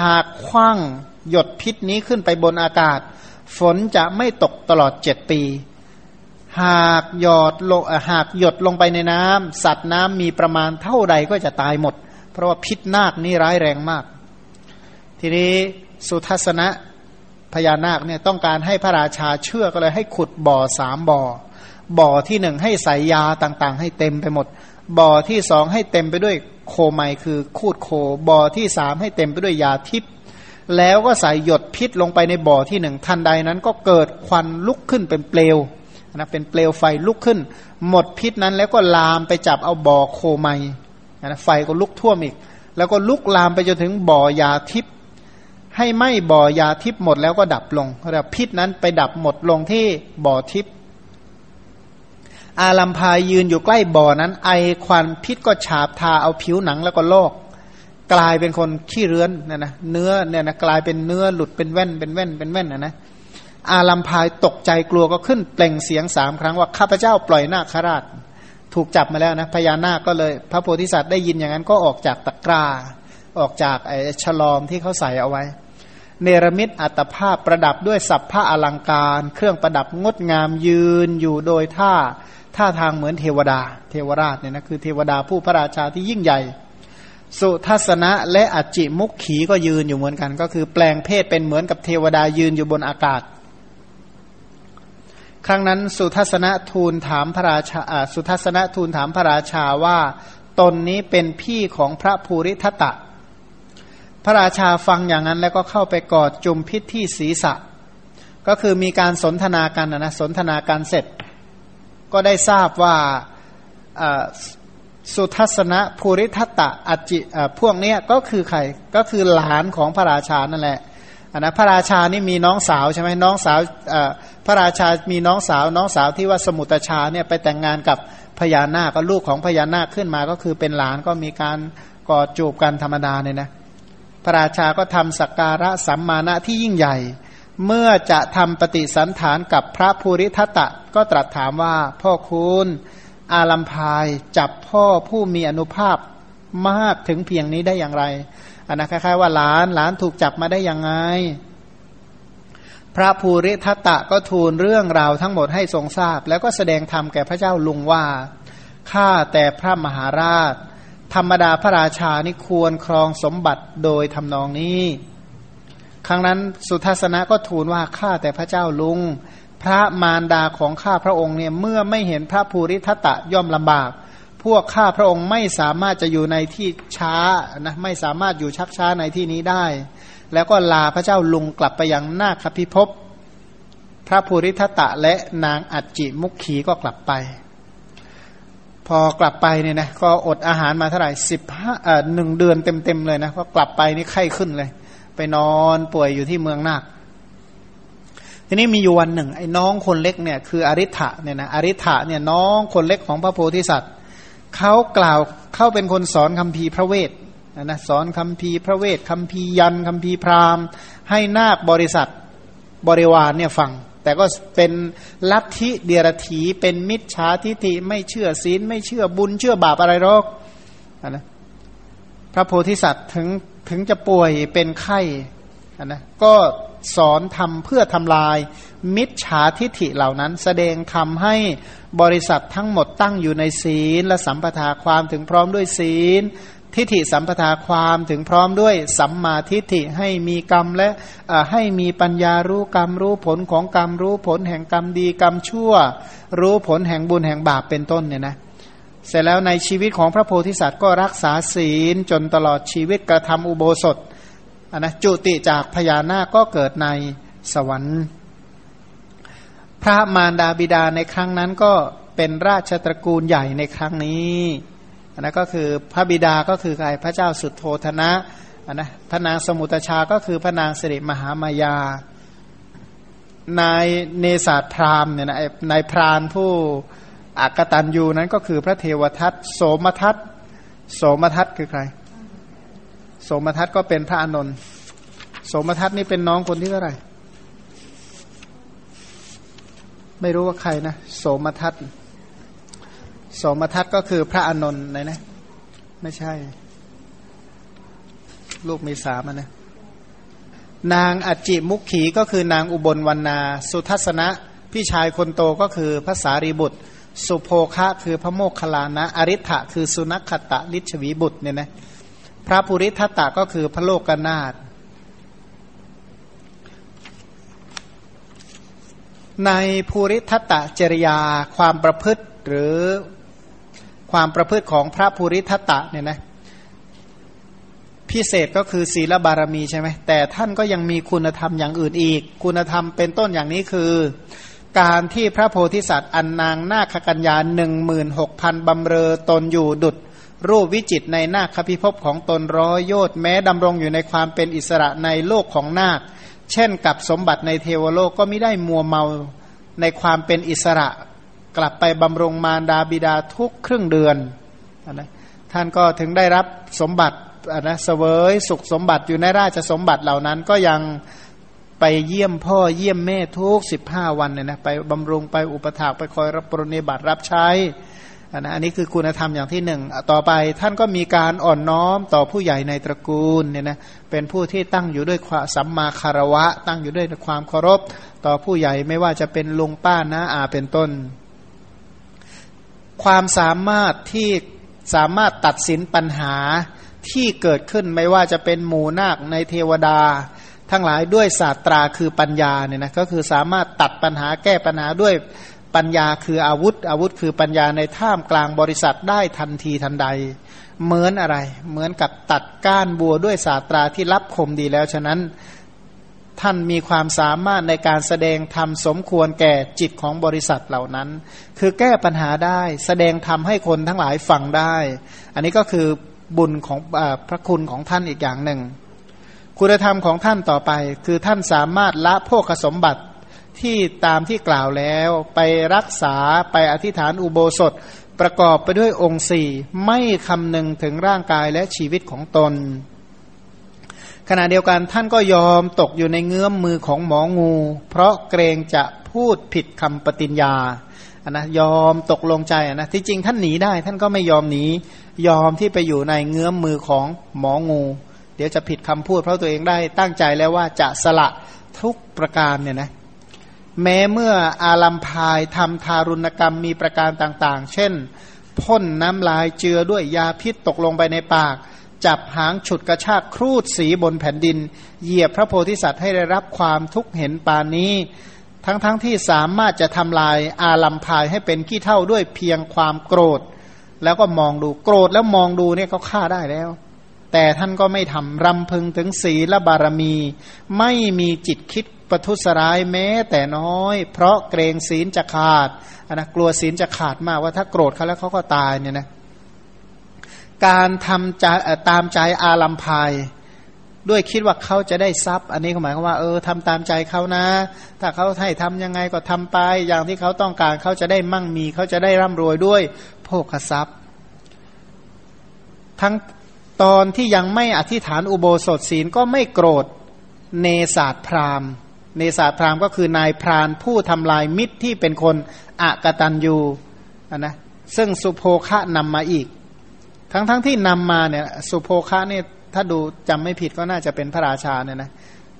Speaker 1: หากคว้างหยดพิษนี้ขึ้นไปบนอากาศ ฝนจะไม่ตกตลอดเจ็ดปี หากหยดลงหากหยดลงไปในน้ำสัตว์น้ำมีประมาณเท่าใดก็จะตายหมด เพราะว่าพิษนาคนี่ร้ายแรงมาก ทีนี้สุทัศนะพญานาคเนี่ยต้องการให้พระราชาเชื่อก็เลยให้ขุดบ่อสามบ่อ บ่อที่หนึ่งให้ใส่ยาต่างๆ ให้เต็มไปหมด บ่อที่สองให้เต็มไปด้วยโคไมคือคูดโค บ่อที่สามให้เต็มไปด้วยยาทิพย์แล้วก็ใส่หยดพิษลงไปในบ่อที่หนึ่งทันใดนั้นก็เกิดควันลุกขึ้นเป็นเปลวนะเป็นเปลวไฟลุกขึ้น หมดพิษนั้นแล้วก็ลามไปจับเอาบ่อโคไมนะไฟก็ลุกท่วมอีก แล้วก็ลุกลามไปจนถึงบ่อยาทิพย์ให้ไหม้บ่อยาทิพย์หมดแล้วก็ดับลงแ้วพิษนั้นไปดับหมดลงที่บ่อทิพย์ อาลัมพายยืนอยู่ใกล้บ่อนั้น ไอควันพิษก็ฉาบทาเอาผิวหนังแล้วก็ลอก กลายเป็นคนขี้เรื้อนเนี่ยนะเนื้อเนี่ยนะกลายเป็นเนื้อหลุดเป็นแว่นเป็นแว่นเป็นแว่นนะนะอาลัมพายตกใจกลัวก็ขึ้นเปล่งเสียงสามครั้งว่าข้าพเจ้าปล่อยหน้าคราช ถูกจับมาแล้วนะพญานาคก็เลย พระโพธิสัตว์ได้ยินอย่างนั้นก็ออกจากตะกร้าออกจากไอ้ฉลอมที่เขาใส่เอาไว้ เนรมิตอัตภาพประดับด้วยสัพพะอลังการ เครื่องประดับงดงามยืนอยู่โดยท่า ท่าทางเหมือนเทวดา เทวราชเนี่ยนะคือเทวดาผู้พระราชาที่ยิ่งใหญ่ สุทัศนะและอจิมุขขีก็ยืนอยู่เหมือนกัน ก็คือแปลงเพศเป็นเหมือนกับเทวดายืนอยู่บนอากาศ ครั้งนั้นสุทัศนะทูลถามพระราชาสุทัศนะทูลถามพระราชาว่าตนนี้เป็นพี่ของพระภูริทัตะ พระราชาฟังอย่างนั้นแล้วก็เข้าไปกอดจุมพิษที่ศีรษะ ก็คือมีการสนทนากันนะสนทนาการเสร็จ ก็ได้ทราบว่าสุทัศนะภูริทัตะอจิพวกนี้ก็คือใครก็คือหลานของพระราชานั่นแหละนนะพระราชานี่มีน้องสาวใช่ไหมน้องสาวพระราชามีน้องสาวน้องสาวที่ว่าสมุตชาเนี่ยไปแต่งงานกับพญานาคก็ลูกของพญานาคขึ้นมาก็คือเป็นหลานก็มีการกอดจูบกันธรรมดาเนี่ยนะพระราชาก็ทำสักการะสัมมาณะที่ยิ่งใหญ่ เมื่อจะทำปฏิสันฐานกับพระภูริทัตตะ ก็ตรัสถามว่า พ่อคุณอาลัมพายจับพ่อผู้มีอนุภาพมากถึงเพียงนี้ได้อย่างไรอันนะคล้ายๆว่าหลานหลานถูกจับมาได้ยังไง พระภูริทัตตะก็ทูลเรื่องราวทั้งหมดให้ทรงทราบ แล้วก็แสดงธรรมแก่พระเจ้าลุงว่าข้าแต่พระมหาราช ธรรมดาพระราชานี่ควรครองสมบัติโดยทำนองนี้ ครั้งนั้นสุทัศนะก็ทูลว่าข้าแต่พระเจ้าลุง พระมารดาของข้าพระองค์เนี่ยเมื่อไม่เห็นพระภูริทัตตะย่อมลำบาก พวกข้าพระองค์ไม่สามารถจะอยู่ในที่ช้านะไม่สามารถอยู่ชักช้าในที่นี้ได้ แล้วก็ลาพระเจ้าลุงกลับไปยังนาคพิภพพระภูริทัตะและนางอัจจิมุขขีก็กลับไป พอกลับไปเนี่ยนะก็อดอาหารมาเท่าไหร่สิบห้าเอ่อหนึ่งเดือนเต็มๆเลยนะพอกลับไปนี่ไข้ขึ้นเลย ไปนอนป่วยอยู่ที่เมืองนาคทีนี้มีอยู่วันหนึ่ง ไอ้น้องคนเล็กเนี่ยคืออริ t ะเนี่ยนะอริ t ะเนี่ยน้องคนเล็กของพระโพธิสัตว์เขากล่าวเขาเป็นคนสอนคำพีพระเวทนะสอนคำพีพระเวทคำพียันคำพีพราหมณ์ ให้นาคบริษัทบริวารเนี่ยฟัง แต่ก็เป็นลัทธิเดียรถีเป็นมิจฉาทิฏฐิไม่เชื่อศีลไม่เชื่อบุญเชื่อบาปอะไรหรอกนะพระโพธิสัตว์ถึง ถึงจะป่วยเป็นไข้นะก็สอนทำเพื่อทำลาย มิจฉาทิฐิเหล่านั้น แสดงทำให้บริษัททั้งหมดตั้งอยู่ในศีล และสัมปทาความถึงพร้อมด้วยศีล ทิฏฐิสัมปทาความถึงพร้อมด้วยสัมมาทิฏฐิให้มีกรรมและให้มีปัญญารู้กรรมรู้ผลของกรรมรู้ผลแห่งกรรมดีกรรมชั่ว รู้ผลแห่งบุญแห่งบาปเป็นต้นเนี่ยนะ เสร็จแล้วในชีวิตของพระโพธิสัตว์ก็รักษาศีลจนตลอดชีวิตกระทำอุโบสถนนะจุติจากพญานาคก็เกิดในสวรรค์ พระมารดาบิดาในครั้งนั้นก็เป็นราชตระกูลใหญ่ในครั้งนี้นนั้นก็คือพระบิดาก็คือใครพระเจ้าสุดโทธนะนนะพระนางสมุตชาก็คือพระนางสิริมหามายานายเนศาสพรามเนี่ยนะนายพรานผู้ อักตันยูนั้นก็คือพระเทวทัตโสมทัตโสมทัตคือใคร โสมทัตก็เป็นพระอานนท์โสมทัตนี่เป็นน้องคนที่เท่าไหร่ไม่รู้ว่าใครนะโสมทัตโสมทัตก็คือพระอานนท์นะนะ ไม่ใช่ ลูกมีสามนะนางอจิมุขขีก็คือนางอุบลวรรณา สุทัศนะ พี่ชายคนโตก็คือพระสารีบุตร สุโภคะคือพระโมคคัลลานะอริ t ะคือสุนัขตะลิชวีบุตรเนี่ยนะพระภูริทัตตะก็คือพระโลกนาถในภูริทัตตะจริยาความประพฤติหรือความประพฤติของพระภูริทัตตะเนี่ยนะพิเศษก็คือศีลบารมีใช่ไหมแต่ท่านก็ยังมีคุณธรรมอย่างอื่นอีก คุณธรรมเป็นต้นอย่างนี้คือ การที่พระโพธิสัตว์อันนางนาคกัญญาหนึ่งหมื่นหกพันบำเรอตนอยู่ดุดรูปวิจิตในนาคพิภพของตนร้อยโยต์แม้ดำรงอยู่ในความเป็นอิสระในโลกของนาค เช่นกับสมบัติในเทวโลกก็ไม่ได้มัวเมาในความเป็นอิสระ กลับไปบำรงมารดาบิดาทุกครึ่งเดือนนะท่านก็ถึงได้รับสมบัตินะเสวยสุขสมบัติอยู่ในราชสมบัติเหล่านั้นก็ยัง ไปเยี่ยมพ่อเยี่ยมแม่ทุกสิบห้าวันเนี่ยนะไปบำรุงไปอุปถากไปคอยรับปรนิบัติรับใช้อันนะอันนี้คือคุณธรรมอย่างที่หนึ่งต่อไปท่านก็มีการอ่อนน้อมต่อผู้ใหญ่ในตระกูลเนี่ยนะเป็นผู้ที่ตั้งอยู่ด้วยความสัมมาคารวะ ตั้งอยู่ด้วยความเคารพ ต่อผู้ใหญ่ไม่ว่าจะเป็นลุงป้านะอาเป็นต้น ความสามารถที่สามารถตัดสินปัญหาที่เกิดขึ้นไม่ว่าจะเป็นหมู่นาคในเทวดา ทั้งหลายด้วยศาสตราคือปัญญาเนี่ยนะก็คือสามารถตัดปัญหาแก้ปัญหาด้วยปัญญาคืออาวุธ อาวุธคือปัญญาในท่ามกลางบริษัทได้ทันทีทันใด เหมือนอะไร เหมือนกับตัดก้านบัวด้วยศาสตราที่รับคมดีแล้วฉะนั้นท่านมีความสามารถในการแสดงธรรมสมควรแก่จิตของบริษัทเหล่านั้น คือแก้ปัญหาได้แสดงธรรมให้คนทั้งหลายฟังได้ อันนี้ก็คือบุญของอพระคุณของท่านอีกอย่างหนึ่ง คุณธรรมของท่านต่อไป คือท่านสามารถละโภคสมบัติที่ตามที่กล่าวแล้วไปรักษาไปอธิษฐานอุโบสถประกอบไปด้วยองค์สี่ไม่คำนึงถึงร่างกายและชีวิตของตน ขณะเดียวกันท่านก็ยอมตกอยู่ในเงื้อมมือของหมองู เพราะเกรงจะพูดผิดคำปฏิญญาอันนะยอมตกลงใจนะที่จริงท่านหนีได้ ท่านก็ไม่ยอมหนียอมที่ไปอยู่ในเงื้อมมือของหมองู เดี๋ยวจะผิดคำพูดเพราะตัวเองได้ตั้งใจแล้วว่าจะสละทุกประการเนี่ยนะแม้เมื่ออาลัมพายทำทารุณกรรมมีประการต่างๆ เช่น พ่นน้ำลายเจือด้วยยาพิษตกลงไปในปาก จับหางฉุดกระชากครูดสีบนแผ่นดิน เหยียบพระโพธิสัตว์ให้ได้รับความทุกข์เห็นปานนี้ ทั้งๆทที่สามารถจะทำลายอาลัมพายให้เป็นขี้เท่าด้วยเพียงความโกรธ แล้วก็มองดูโกรธแล้วมองดูเนี่ยเขาฆ่าได้แล้ว แต่ท่านก็ไม่ทำรำพึงถึงศีลบารมี ไม่มีจิตคิดประทุษร้ายแม้แต่น้อย เพราะเกรงศีลจะขาดนะกลัวศีลจะขาดมากว่าถ้าโกรธเขาแล้วเขาก็ตายเนี่ยนะการทำใจตามใจอาลัมพายด้วยคิดว่าเขาจะได้ทรัพย์ อันนี้หมายความว่าเออทำตามใจเขานะ ถ้าเขาให้ทำยังไงก็ทำไป อย่างที่เขาต้องการเขาจะได้มั่งมี เขาจะได้ร่ำรวยด้วยโภคทรัพย์ ทั้ง ตอนที่ยังไม่อธิษฐานอุโบสถศีลก็ไม่โกรธเนศาสพรามเนศาสพรามก็คือนายพรานผู้ทำลายมิตรที่เป็นคนอะกตันยูนะซึ่งสุโภคะนำมาอีก ทั้งๆทที่นำมาเนี่ยสุโภคะนี่ถ้าดูจำไม่ผิดก็น่าจะเป็นพระราชาเนี่ยนะ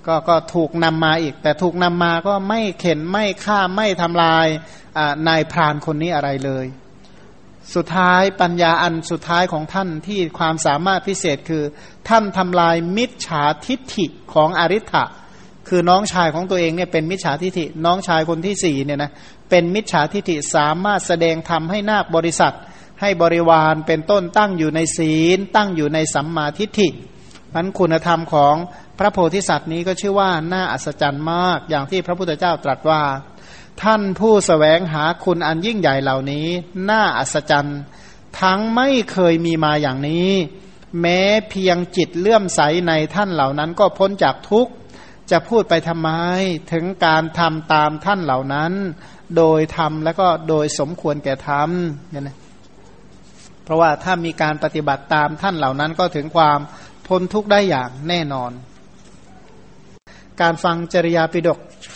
Speaker 1: ก็ก็ถูกนำมาอีก แต่ถูกนำมาก็ไม่เข็นไม่ฆ่าไม่ทำลายนายพรานคนนี้อะไรเลย สุดท้ายปัญญาอันสุดท้ายของท่านที่ความสามารถพิเศษคือ ท่านทำลายมิจฉาทิฏฐิของอริ t ะคือน้องชายของตัวเองเนี่ยเป็นมิจฉาทิฏฐิน้องชายคนที่สี่เนี่ยนะเป็นมิจฉาทิฏฐิสามารถแสดงทำให้นาคบริษัท ให้บริวารเป็นต้นตั้งอยู่ในศีล ตั้งอยู่ในสัมมาทิฏฐิมันคุณธรรมของพระโพธิสัตว์นี้ก็ชื่อว่าน่าอัศจรรย์มาก อย่างที่พระพุทธเจ้าตรัสว่า ท่านผู้สแสวงหาคุณอันยิ่งใหญ่เหล่านี้ น่าอัศจรรย์ ทั้งไม่เคยมีมาอย่างนี้ แม้เพียงจิตเลื่อมใสในท่านเหล่านั้นก็พ้นจากทุกข์ จะพูดไปทำไม ถึงการทำตามท่านเหล่านั้น โดยทำแล้วก็โดยสมควรแก่ทำเนี่ยนะเพราะว่าถ้ามีการปฏิบัติตามท่านเหล่านั้นก็ถึงความพ้นทุกข์ได้อย่างแน่นอน การฟังจริยาปิดก